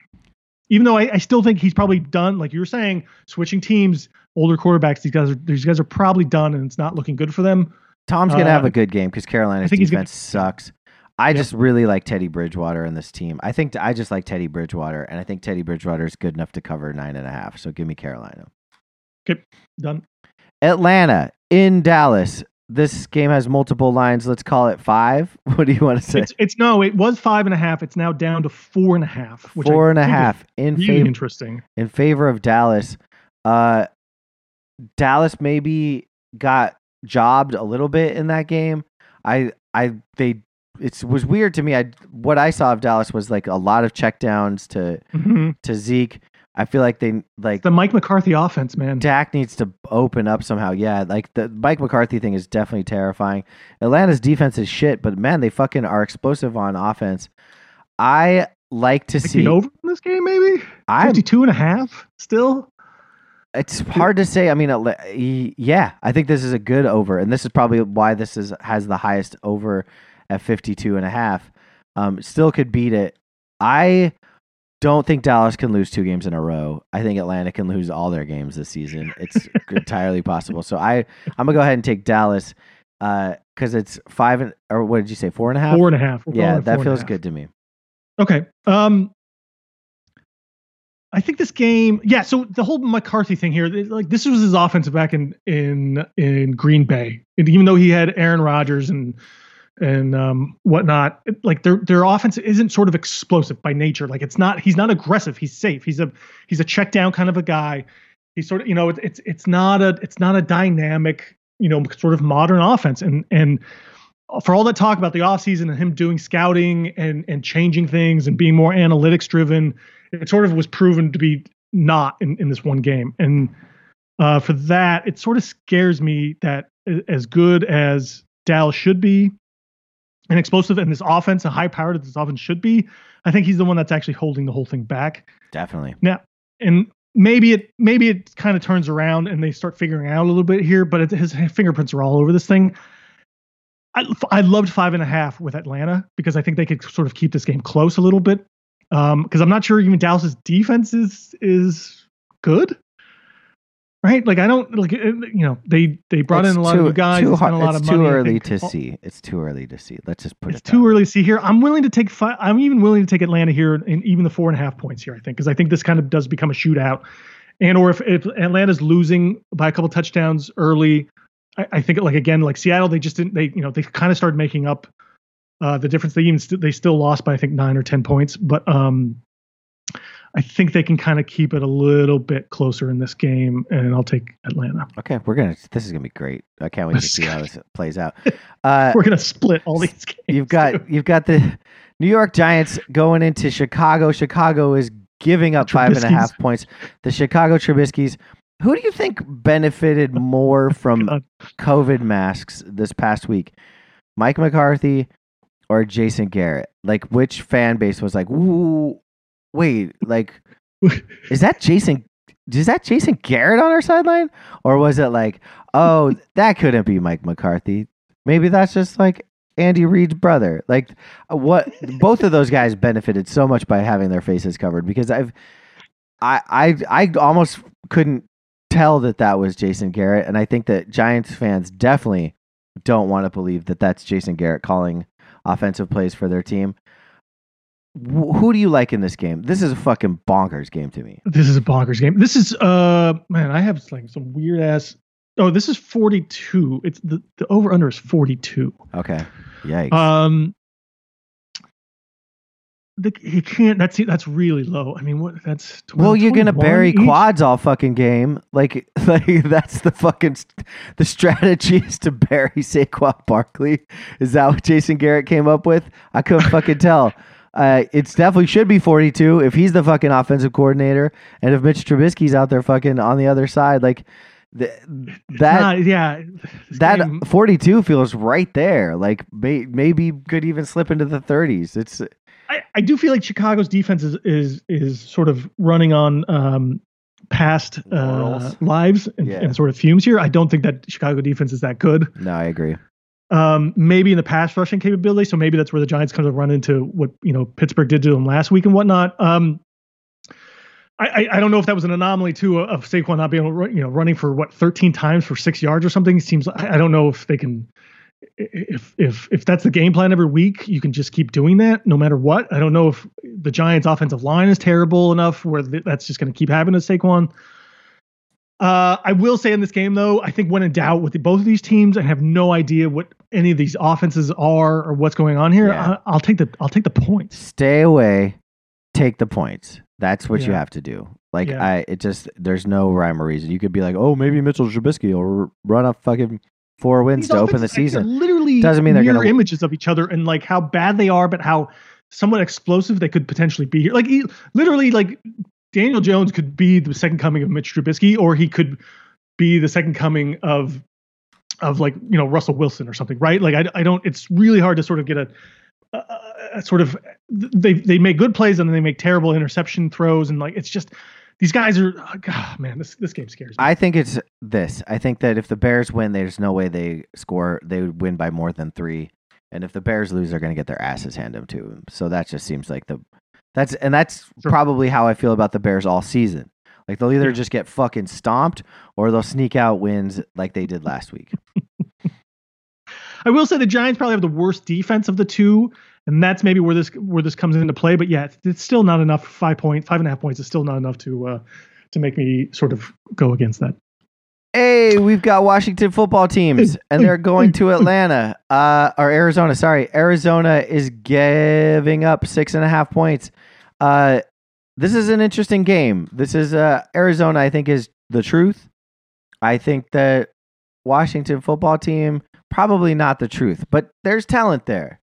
S2: Even though I, I still think he's probably done, like you were saying, switching teams, older quarterbacks. These guys are these guys are probably done, and it's not looking good for them.
S1: Tom's gonna
S2: Uh,
S1: have a good game because Carolina's
S2: think gonna-
S1: defense sucks. I just really like Teddy Bridgewater in this team. I think I just like Teddy Bridgewater, and I think Teddy Bridgewater is good enough to cover nine and a half. So give me Carolina.
S2: Okay, done.
S1: Atlanta in Dallas. This game has multiple lines. Let's call it five. What do you want to say?
S2: It's it's no, it was five and a half. It's now down to four and a half. Which
S1: Four and a half in
S2: Really
S1: favor
S2: interesting.
S1: in favor of Dallas. Uh, Dallas maybe got jobbed a little bit in that game. I I they it was weird to me. I what I saw of Dallas was like a lot of checkdowns to
S2: Mhm.
S1: to Zeke. I feel like they like
S2: The Mike McCarthy offense, man.
S1: Dak needs to open up somehow. Yeah, like the Mike McCarthy thing is definitely terrifying. Atlanta's defense is shit, but man, they fucking are explosive on offense. I like to see.
S2: over in this game, maybe
S1: I'm
S2: 52 and a half still.
S1: It's hard to say. I mean, it le- y- yeah, I think this is a good over, and this is probably why this is has the highest over at 52 and a half. Um, still could beat it. I don't think Dallas can lose two games in a row. I think Atlanta can lose all their games this season. It's entirely possible. So I, I'm gonna go ahead and take Dallas because it's five and or what did you say, four and a half?
S2: Four and a half.
S1: Yeah, that
S2: four and a
S1: feels good to me.
S2: Okay. Um, I think this game, yeah. So the whole McCarthy thing here, like this was his offense back in in in Green Bay, and even though he had Aaron Rodgers and and um, whatnot, like their their offense isn't sort of explosive by nature. Like it's not. He's not aggressive. He's safe. He's a he's a check down kind of a guy. He's sort of you know it, it's it's not a it's not a dynamic you know sort of modern offense and and for all that talk about the offseason and him doing scouting and and changing things and being more analytics driven, it sort of was proven to be not in, in this one game. And uh, for that, it sort of scares me that as good as Dallas should be and explosive and this offense, a high powered that this offense should be, I think he's the one that's actually holding the whole thing back
S1: Definitely.
S2: Now, and maybe it maybe it kind of turns around and they start figuring out a little bit here, but it, his fingerprints are all over this thing. I, I loved five and a half with Atlanta because I think they could sort of keep this game close a little bit. Um, because I'm not sure even Dallas's defense is is good, right? Like I don't like uh, you know they they brought
S1: It's
S2: in a lot
S1: too,
S2: of guys,
S1: Too
S2: spent a lot of
S1: too
S2: money. I
S1: early to
S2: Oh,
S1: see. It's too early to see. Let's just put
S2: It's
S1: it. that
S2: too
S1: way.
S2: early to see here. I'm willing to take five. I'm even willing to take Atlanta here and even the four and a half points here. I think because I think this kind of does become a shootout, and or if, if Atlanta's losing by a couple touchdowns early, I, I think like again like Seattle, they just didn't. They you know they kind of started making up uh, the difference. They even st- they still lost by I think nine or ten points, but um, I think they can kind of keep it a little bit closer in this game, and I'll take Atlanta.
S1: Okay, we're gonna. This is gonna be great. I can't wait to see how this plays out. Uh,
S2: We're gonna split all these games.
S1: you've got
S2: too.
S1: you've got the New York Giants going into Chicago. Chicago is giving up five and a half points. The Chicago Trubisky's. Who do you think benefited more from
S2: God.
S1: COVID masks this past week? Mike McCarthy or Jason Garrett? Like, which fan base was like, "Ooh, wait, like, is that Jason? Is that Jason Garrett on our sideline, or was it like, oh, that couldn't be Mike McCarthy? Maybe that's just like Andy Reid's brother. Like, uh, what? Both of those guys benefited so much by having their faces covered because I've, I, I, I almost couldn't tell that that was Jason Garrett, and I think that Giants fans definitely don't want to believe that that's Jason Garrett calling offensive plays for their team. Wh- Who do you like in this game? This is a fucking bonkers game to me.
S2: This is a bonkers game. This is uh man, I have like some weird ass. Oh, this is 42. It's the the over under is 42.
S1: Okay, yikes.
S2: Um, the, you can't. That's that's really low. I mean, what? That's 12,
S1: well, you're gonna bury
S2: each?
S1: quads all fucking game. Like, like that's the fucking the strategy is to bury Saquon Barkley. Is that what Jason Garrett came up with? I couldn't fucking tell. Uh, it's definitely should be 42 if he's the fucking offensive coordinator, and if Mitch Trubisky's out there fucking on the other side, like th- that.
S2: Nah, yeah.
S1: that
S2: game-
S1: 42 feels right there. Like may, maybe could even slip into the 30s. It's
S2: I, I do feel like Chicago's defense is is is sort of running on um, past uh, lives and,
S1: Yeah.
S2: and sort of fumes here. I don't think that Chicago defense is that good.
S1: no, I agree.
S2: Um, maybe in the pass rushing capability, so maybe that's where the Giants kind of run into what you know Pittsburgh did to them last week and whatnot. Um, I, I, don't know if that was an anomaly too of Saquon not being you know running for what 13 times for six yards or something. It seems I don't know if they can if if if that's the game plan every week, you can just keep doing that no matter what. I don't know if the Giants' offensive line is terrible enough where that's just going to keep happening to Saquon. Uh, I will say in this game though, I think when in doubt with the, both of these teams, I have no idea what any of these offenses are or what's going on here.
S1: Yeah.
S2: I, I'll take the I'll take the points.
S1: Stay away, take the points. That's what you have to do. Like
S2: Yeah.
S1: I, it just there's no rhyme or reason. You could be like, oh, maybe Mitchell Trubisky will run up fucking four wins
S2: These
S1: to open the
S2: offenses, like, they're
S1: season.
S2: literally
S1: Doesn't mean they're gonna-
S2: images of each other and like how bad they are, but how somewhat explosive they could potentially be here. Like literally, like Daniel Jones could be the second coming of Mitch Trubisky, or he could be the second coming of of like you know Russell Wilson or something, right? Like I, I don't. It's really hard to sort of get a, a, a sort of they they make good plays and then they make terrible interception throws and like it's just these guys are ah, God, man this this game scares me.
S1: I think it's this. I think that if the Bears win, there's no way they score. They would win by more than three. And if the Bears lose, they're going to get their asses handed to them. So that just seems like the that's and that's
S2: Sure.
S1: probably how I feel about the Bears all season. Like they'll either just get fucking stomped or they'll sneak out wins like they did last week.
S2: I will say the Giants probably have the worst defense of the two, and that's maybe where this where this comes into play. But yeah, it's, it's still not enough. Five point, five and a half points is still not enough to uh, to make me sort of go against that.
S1: Hey, we've got Washington football teams, and they're going to Atlanta, uh, or Arizona. Sorry, Arizona is giving up six and a half points. Uh, this is an interesting game. This is uh, Arizona. I think is the truth. I think that Washington football team probably not the truth, but there's talent there.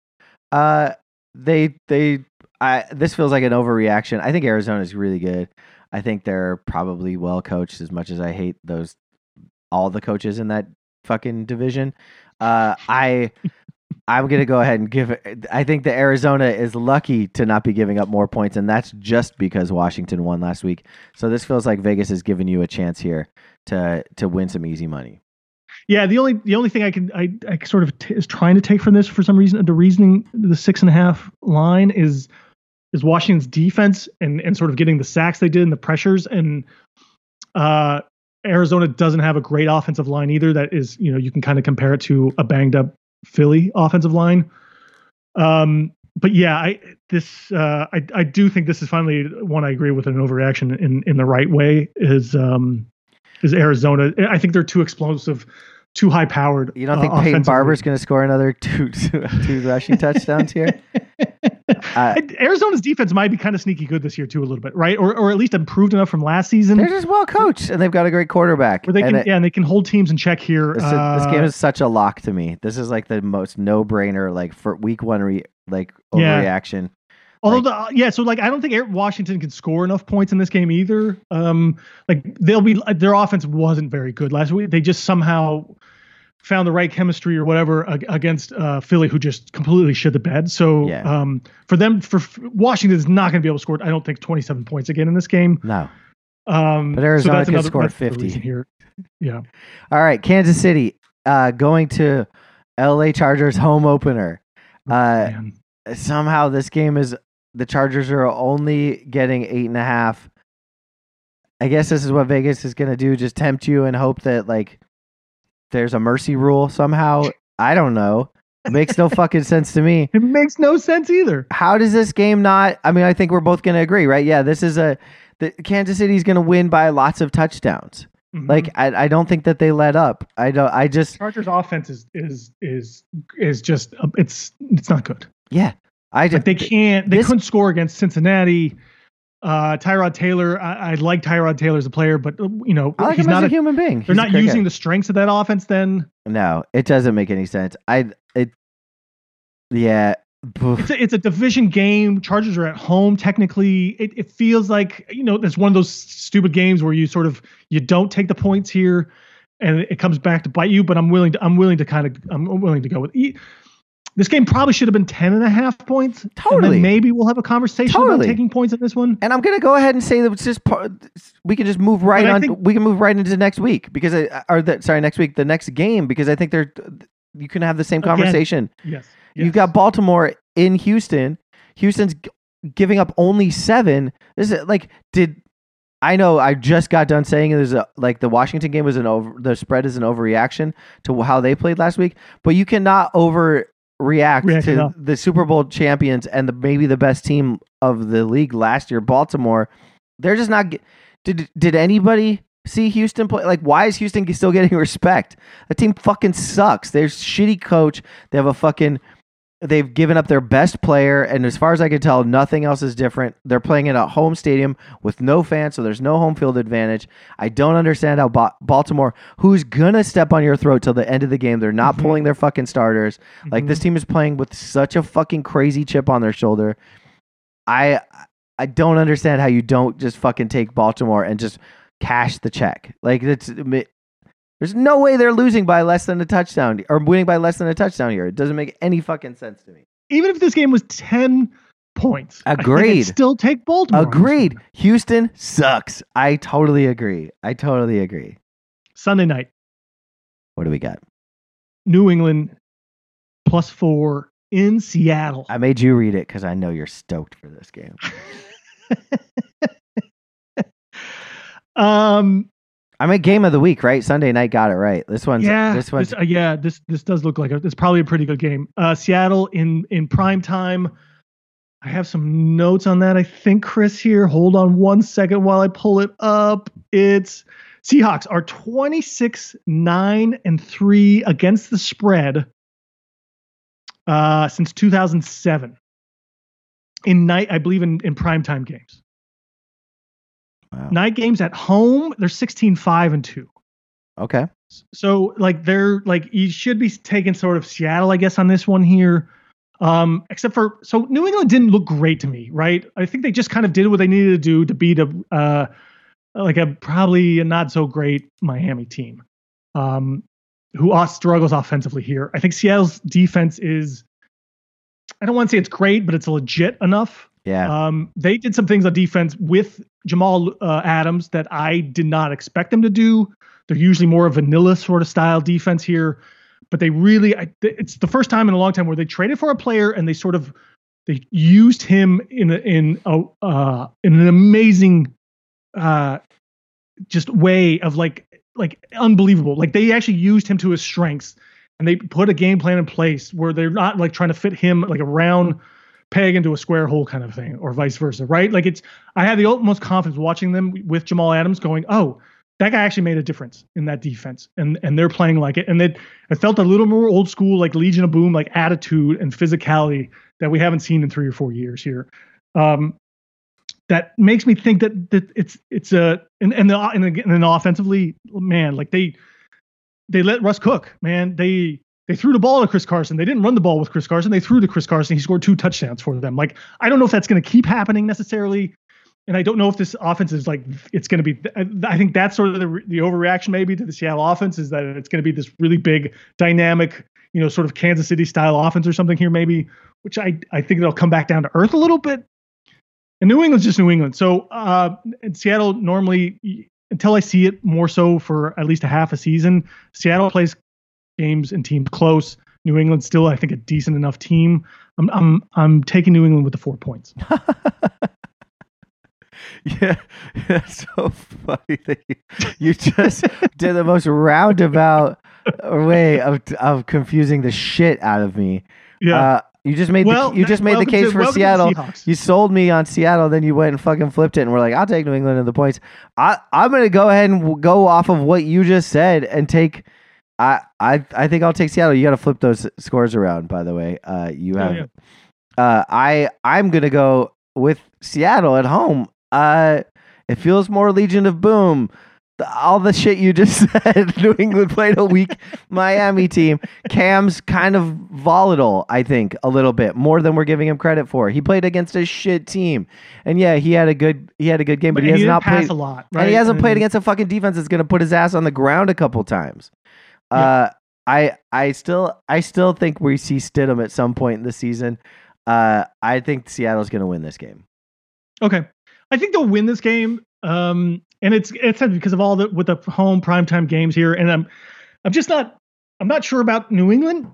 S1: Uh, they they I this feels like an overreaction. I think Arizona is really good. I think they're probably well coached. As much as I hate those all the coaches in that fucking division. Uh, I I'm gonna go ahead and give. I think that Arizona is lucky to not be giving up more points, and that's just because Washington won last week. So this feels like Vegas is giving you a chance here to to win some easy money.
S2: Yeah, the only the only thing I can I, I sort of t- is trying to take from this for some reason the reasoning the six and a half line is is Washington's defense and and sort of getting the sacks they did and the pressures and uh Arizona doesn't have a great offensive line either that is you know you can kind of compare it to a banged up Philly offensive line. Um but yeah, I this uh I I do think this is finally one I agree with an overreaction in in the right way is um is Arizona. I think they're too explosive, too high powered.
S1: You don't think Peyton Barber's going to score another two two, two rushing touchdowns here? Uh,
S2: Arizona's defense might be kind of sneaky good this year too, a little bit, right? Or or at least improved enough from last season
S1: They're just well coached, and they've got a great quarterback.
S2: where they
S1: And
S2: can
S1: it-
S2: yeah, and they can hold teams in check here.
S1: This,
S2: Uh,
S1: this game is such a lock to me. This is like the most no brainer, like for week one, re, like
S2: Yeah.
S1: overreaction.
S2: Although the yeah, so like I don't think Washington can score enough points in this game either. Um, like they'll be their offense wasn't very good last week. They just somehow found the right chemistry or whatever against uh, Philly, who just completely shit the bed. So
S1: Yeah.
S2: um, for them, for Washington is not going to be able to score. I don't think 27 points again in this game.
S1: No.
S2: Um,
S1: But Arizona
S2: so
S1: could
S2: another,
S1: score
S2: that's
S1: 50.
S2: here. Yeah,
S1: All right, Kansas City uh, going to LA Chargers home opener. Uh,
S2: man.
S1: somehow this game is the Chargers are only getting eight and a half. I guess this is what Vegas is gonna do, just tempt you and hope that like there's a mercy rule somehow. I don't know. It makes no fucking sense to me.
S2: it makes no sense either.
S1: How does this game not? I mean, I think we're both gonna agree, right? Yeah, this is a the Kansas City's gonna win by lots of touchdowns.
S2: Mhm.
S1: Like I, I don't think that they let up. I don't. I just
S2: Chargers offense is is is is just it's it's not good.
S1: yeah. I
S2: Like
S1: just
S2: they can't they
S1: this-
S2: couldn't score against Cincinnati. Uh, Tyrod Taylor, I, I like Tyrod Taylor as a player, but uh, you know
S1: I like
S2: he's
S1: him as
S2: not
S1: a
S2: a,
S1: human being.
S2: they're not using the strengths of that offense. Then
S1: No, it doesn't make any sense. I it yeah.
S2: it's a, it's a division game. Chargers are at home. Technically, it, it feels like you know it's one of those stupid games where you sort of you don't take the points here, and it comes back to bite you. But I'm willing to I'm willing to kind of I'm willing to go with. This game probably should have been 10 and a half points.
S1: Totally.
S2: maybe we'll have a conversation
S1: Totally.
S2: about taking points in this one.
S1: And I'm gonna go ahead and say that it's just part, we can just move right on.
S2: think-
S1: we can move right into next week because I, or the, sorry next week the next game because I think they're you can have the same
S2: Again,
S1: conversation.
S2: Yes.
S1: You've got Baltimore in Houston. Houston's giving up only seven. This is like did I know I just got done saying there's a like the Washington game was an over the spread is an overreaction to how they played last week, but you cannot overreact
S2: React
S1: to the Super Bowl champions and the maybe the best team of the league last year, Baltimore. They're just not. Did did anybody see Houston play? Like, why is Houston still getting respect? The team fucking sucks. They're shitty coach. They have a fucking. They've given up their best player, and as far as I can tell, nothing else is different. They're playing in a home stadium with no fans, so there's no home field advantage. I don't understand how ba- Baltimore, who's gonna step on your throat till the end of the game, they're not
S2: Mhm.
S1: pulling their fucking starters. Like
S2: Mhm.
S1: this team is playing with such a fucking crazy chip on their shoulder. I I don't understand how you don't just fucking take Baltimore and just cash the check. Like it's there's no way they're losing by less than a touchdown or winning by less than a touchdown here. It doesn't make any fucking sense to me.
S2: even if this game was 10 points,
S1: Agreed.
S2: still take Baltimore.
S1: Agreed. Houston sucks. I totally agree. I totally agree.
S2: Sunday night,
S1: What do we got?
S2: New England plus four in Seattle.
S1: I made you read it because I know you're stoked for this game.
S2: um,
S1: I mean, game of the week, right? Sunday night got it right. This one's
S2: yeah,
S1: this one's
S2: uh, yeah, this this does look like a, it's probably a pretty good game. Uh, Seattle in in prime time. I have some notes on that. I think Chris here. Hold on one second while I pull it up. It's Seahawks are 26 9 and 3 against the spread uh, since 2007. In night, I believe in, in primetime games.
S1: Wow.
S2: Night games at home, they're 16 5 and 2.
S1: okay.
S2: So like they're like you should be taking sort of Seattle, I guess, on this one here. Um, except for so New England didn't look great to me, right? I think they just kind of did what they needed to do to beat a uh like a probably a not so great Miami team. Um who struggles offensively here. I think Seattle's defense is I don't want to say it's great, but it's legit enough.
S1: Yeah.
S2: Um, they did some things on defense with Jamal uh, Adams that I did not expect them to do. They're usually more a vanilla sort of style defense here, but they really I, it's the first time in a long time where they traded for a player and they sort of they used him in a, in a uh, in an amazing uh, just way of like like unbelievable. Like they actually used him to his strengths and they put a game plan in place where they're not like trying to fit him like a round peg into a square hole kind of thing or vice versa, right? Like it's I had the utmost confidence watching them with Jamal Adams going, "Oh, that guy actually made a difference in that defense." And and they're playing like it and it it felt a little more old school like Legion of Boom like attitude and physicality that we haven't seen in 3 or 4 years here. Um that makes me think that that it's it's a and and the and, and offensively, man, like they they let Russ cook, man. They they threw the ball to Chris Carson. They didn't run the ball with Chris Carson. They threw to Chris Carson. He scored two touchdowns for them. Like I don't know if that's going to keep happening necessarily. and I don't know if this offense is like it's going to be. I think that's sort of the the overreaction maybe to the Seattle offense is that it's going to be this really big, dynamic, you know, sort of Kansas City style offense or something here maybe, which I I think they'll come back down to earth a little bit. And New England's just New England. So uh, in Seattle normally until I see it more so for at least a half a season, Seattle plays games and teams close. New England's still, I think, a decent enough team. I'm I'm I'm taking New England with the four points.
S1: Yeah, that's so funny that you, you just did the most roundabout way of of confusing the shit out of me.
S2: Yeah.
S1: Uh, you just made
S2: well,
S1: the, you just made the case
S2: to-
S1: for
S2: welcome to the
S1: Seattle. You sold me on Seattle, then you went and fucking flipped it, and we're like, I'll take New England in the points. I I'm gonna go ahead and go off of what you just said and take. I I I think I'll take Seattle. You got to flip those scores around. By the way, uh, you
S2: Yeah,
S1: have.
S2: yeah.
S1: Uh, I I'm gonna go with Seattle at home. Uh, it feels more Legion of Boom. The- All the shit you just said. New England played a weak Miami team. Cam's kind of volatile, I think, a little bit more than we're giving him credit for. He played against a shit team, and yeah, he had a good he had a good game, but,
S2: But
S1: he has not played.
S2: a lot, right?
S1: And he hasn't played against a fucking defense that's going to put his ass on the ground a couple times. Uh, I I still I still think we see Stidham at some point in the season. Uh, I think Seattle's going to win this game.
S2: Okay, I think they'll win this game. Um, and it's it's because of all the with the home primetime games here, and I'm I'm just not I'm not sure about New England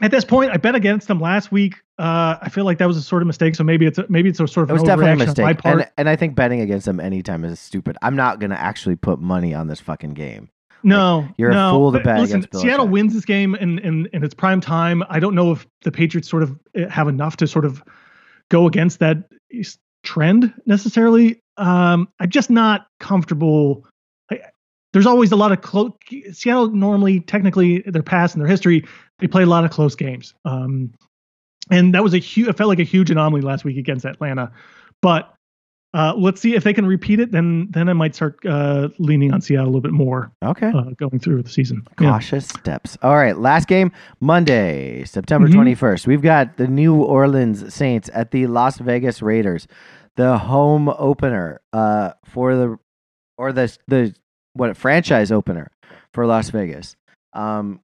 S2: at this point. I bet against them last week. Uh, I feel like that was a sort of mistake. So maybe it's a, maybe it's a sort of
S1: It was definitely a
S2: overreaction on my
S1: mistake,
S2: part.
S1: and and I think betting against them anytime is stupid. I'm not going to actually put money on this fucking game.
S2: No,
S1: you're a fool to bet
S2: Listen, Seattle wins this game and and and it's prime time. I don't know if the Patriots sort of eh, have enough to sort of go against that trend necessarily. Um, I'm just not comfortable. I, there's always a lot of close. Seattle normally, technically, their past and their history, they play a lot of close games. Um, and that was a huge. It felt like a huge anomaly last week against Atlanta, but. Uh, let's see if they can repeat it. Then, then I might start uh, leaning on Seattle a little bit more
S1: Okay.
S2: uh, going through the season. Yeah.
S1: Cautious steps. All right, last game Monday, September
S2: Mhm.
S1: 21st. We've got the New Orleans Saints at the Las Vegas Raiders, the home opener uh, for the or the the what franchise opener for Las Vegas. Um,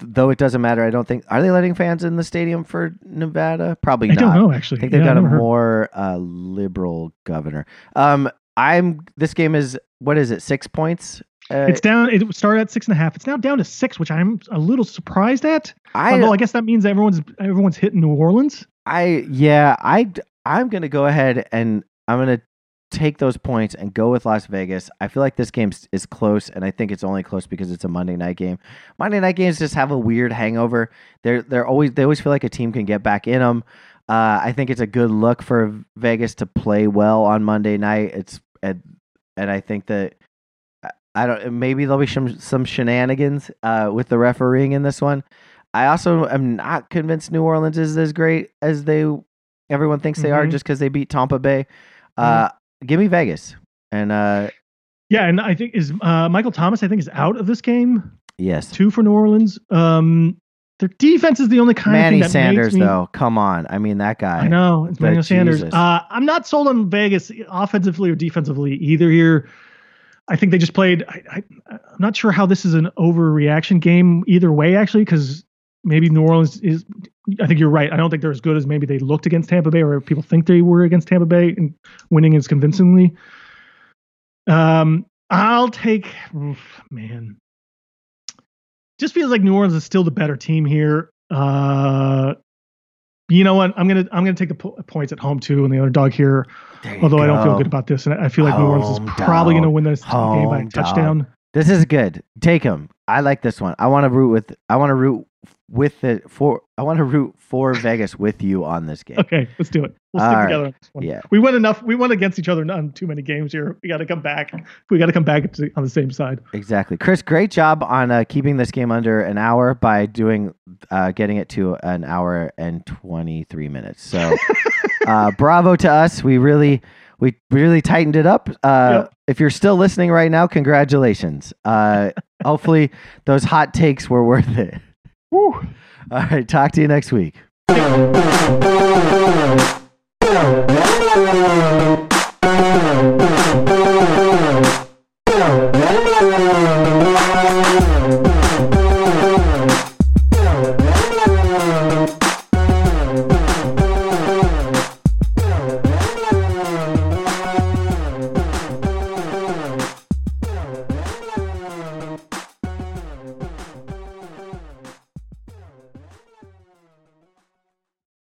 S1: though it doesn't matter, I don't think are they letting fans in the stadium for Nevada? Probably
S2: I
S1: not.
S2: I don't know actually.
S1: I think they've
S2: Yeah,
S1: got a
S2: heard.
S1: more uh, liberal governor. Um, I'm this game is what is it? Six points. Uh,
S2: It's down. It started at six and a half. It's now down to six, which I'm a little surprised at.
S1: I
S2: Although I guess that means everyone's everyone's hitting New Orleans.
S1: I yeah, I I'm gonna go ahead and I'm gonna take those points and go with Las Vegas. I feel like this game is close, and I think it's only close because it's a Monday night game. Monday night games just have a weird hangover. They're they're always they always feel like a team can get back in them. Uh, I think it's a good look for Vegas to play well on Monday night. It's and and I think that I- don't maybe there'll be some some shenanigans uh, with the refereeing in this one. I also am not convinced New Orleans is as great as they everyone thinks they are
S2: Mhm.
S1: just because they beat Tampa Bay. Uh, Give me Vegas, and uh,
S2: Yeah, and I think is uh, Michael Thomas. I think is out of this game
S1: yes,
S2: two for New Orleans. Um, their defense is the only kind
S1: Manny
S2: of thing
S1: Sanders
S2: makes me,
S1: though. Come on, I mean that guy.
S2: I know it's Manuel Sanders. Uh, I'm not sold on Vegas offensively or defensively either here. I think they just played. I, I, I'm not sure how this is an overreaction game either way, actually, because maybe New Orleans is. I think you're right. I don't think they're as good as maybe they looked against Tampa Bay or people think they were against Tampa Bay and winning as convincingly. Um, I'll take. oof, man, just feels like New Orleans is still the better team here. Uh, you know what? I'm gonna I'm gonna take the po- points at home too, and the other dog here. Although I don't feel good about this, and I feel like New Orleans is probably
S1: dog.
S2: gonna win this game by a
S1: Home
S2: touchdown.
S1: This is good. Take him. I like this one. I want to root with. I want to root with the for. I want to root for Vegas with you on this game.
S2: Okay, let's do it. We'll stick
S1: All right.
S2: together on this one.
S1: Yeah.
S2: We went enough. We went against each other on too many games here. We got to come back. We got to come back to, on the same side.
S1: Exactly, Chris. Great job on uh, keeping this game under an hour by doing uh, getting it to an hour and twenty three minutes. So, uh, bravo to us. We really we really tightened it up. Uh,
S2: Yep.
S1: If you're still listening right now, congratulations. Uh, hopefully, those hot takes were worth it.
S2: Woo.
S1: All right. Talk to you next week.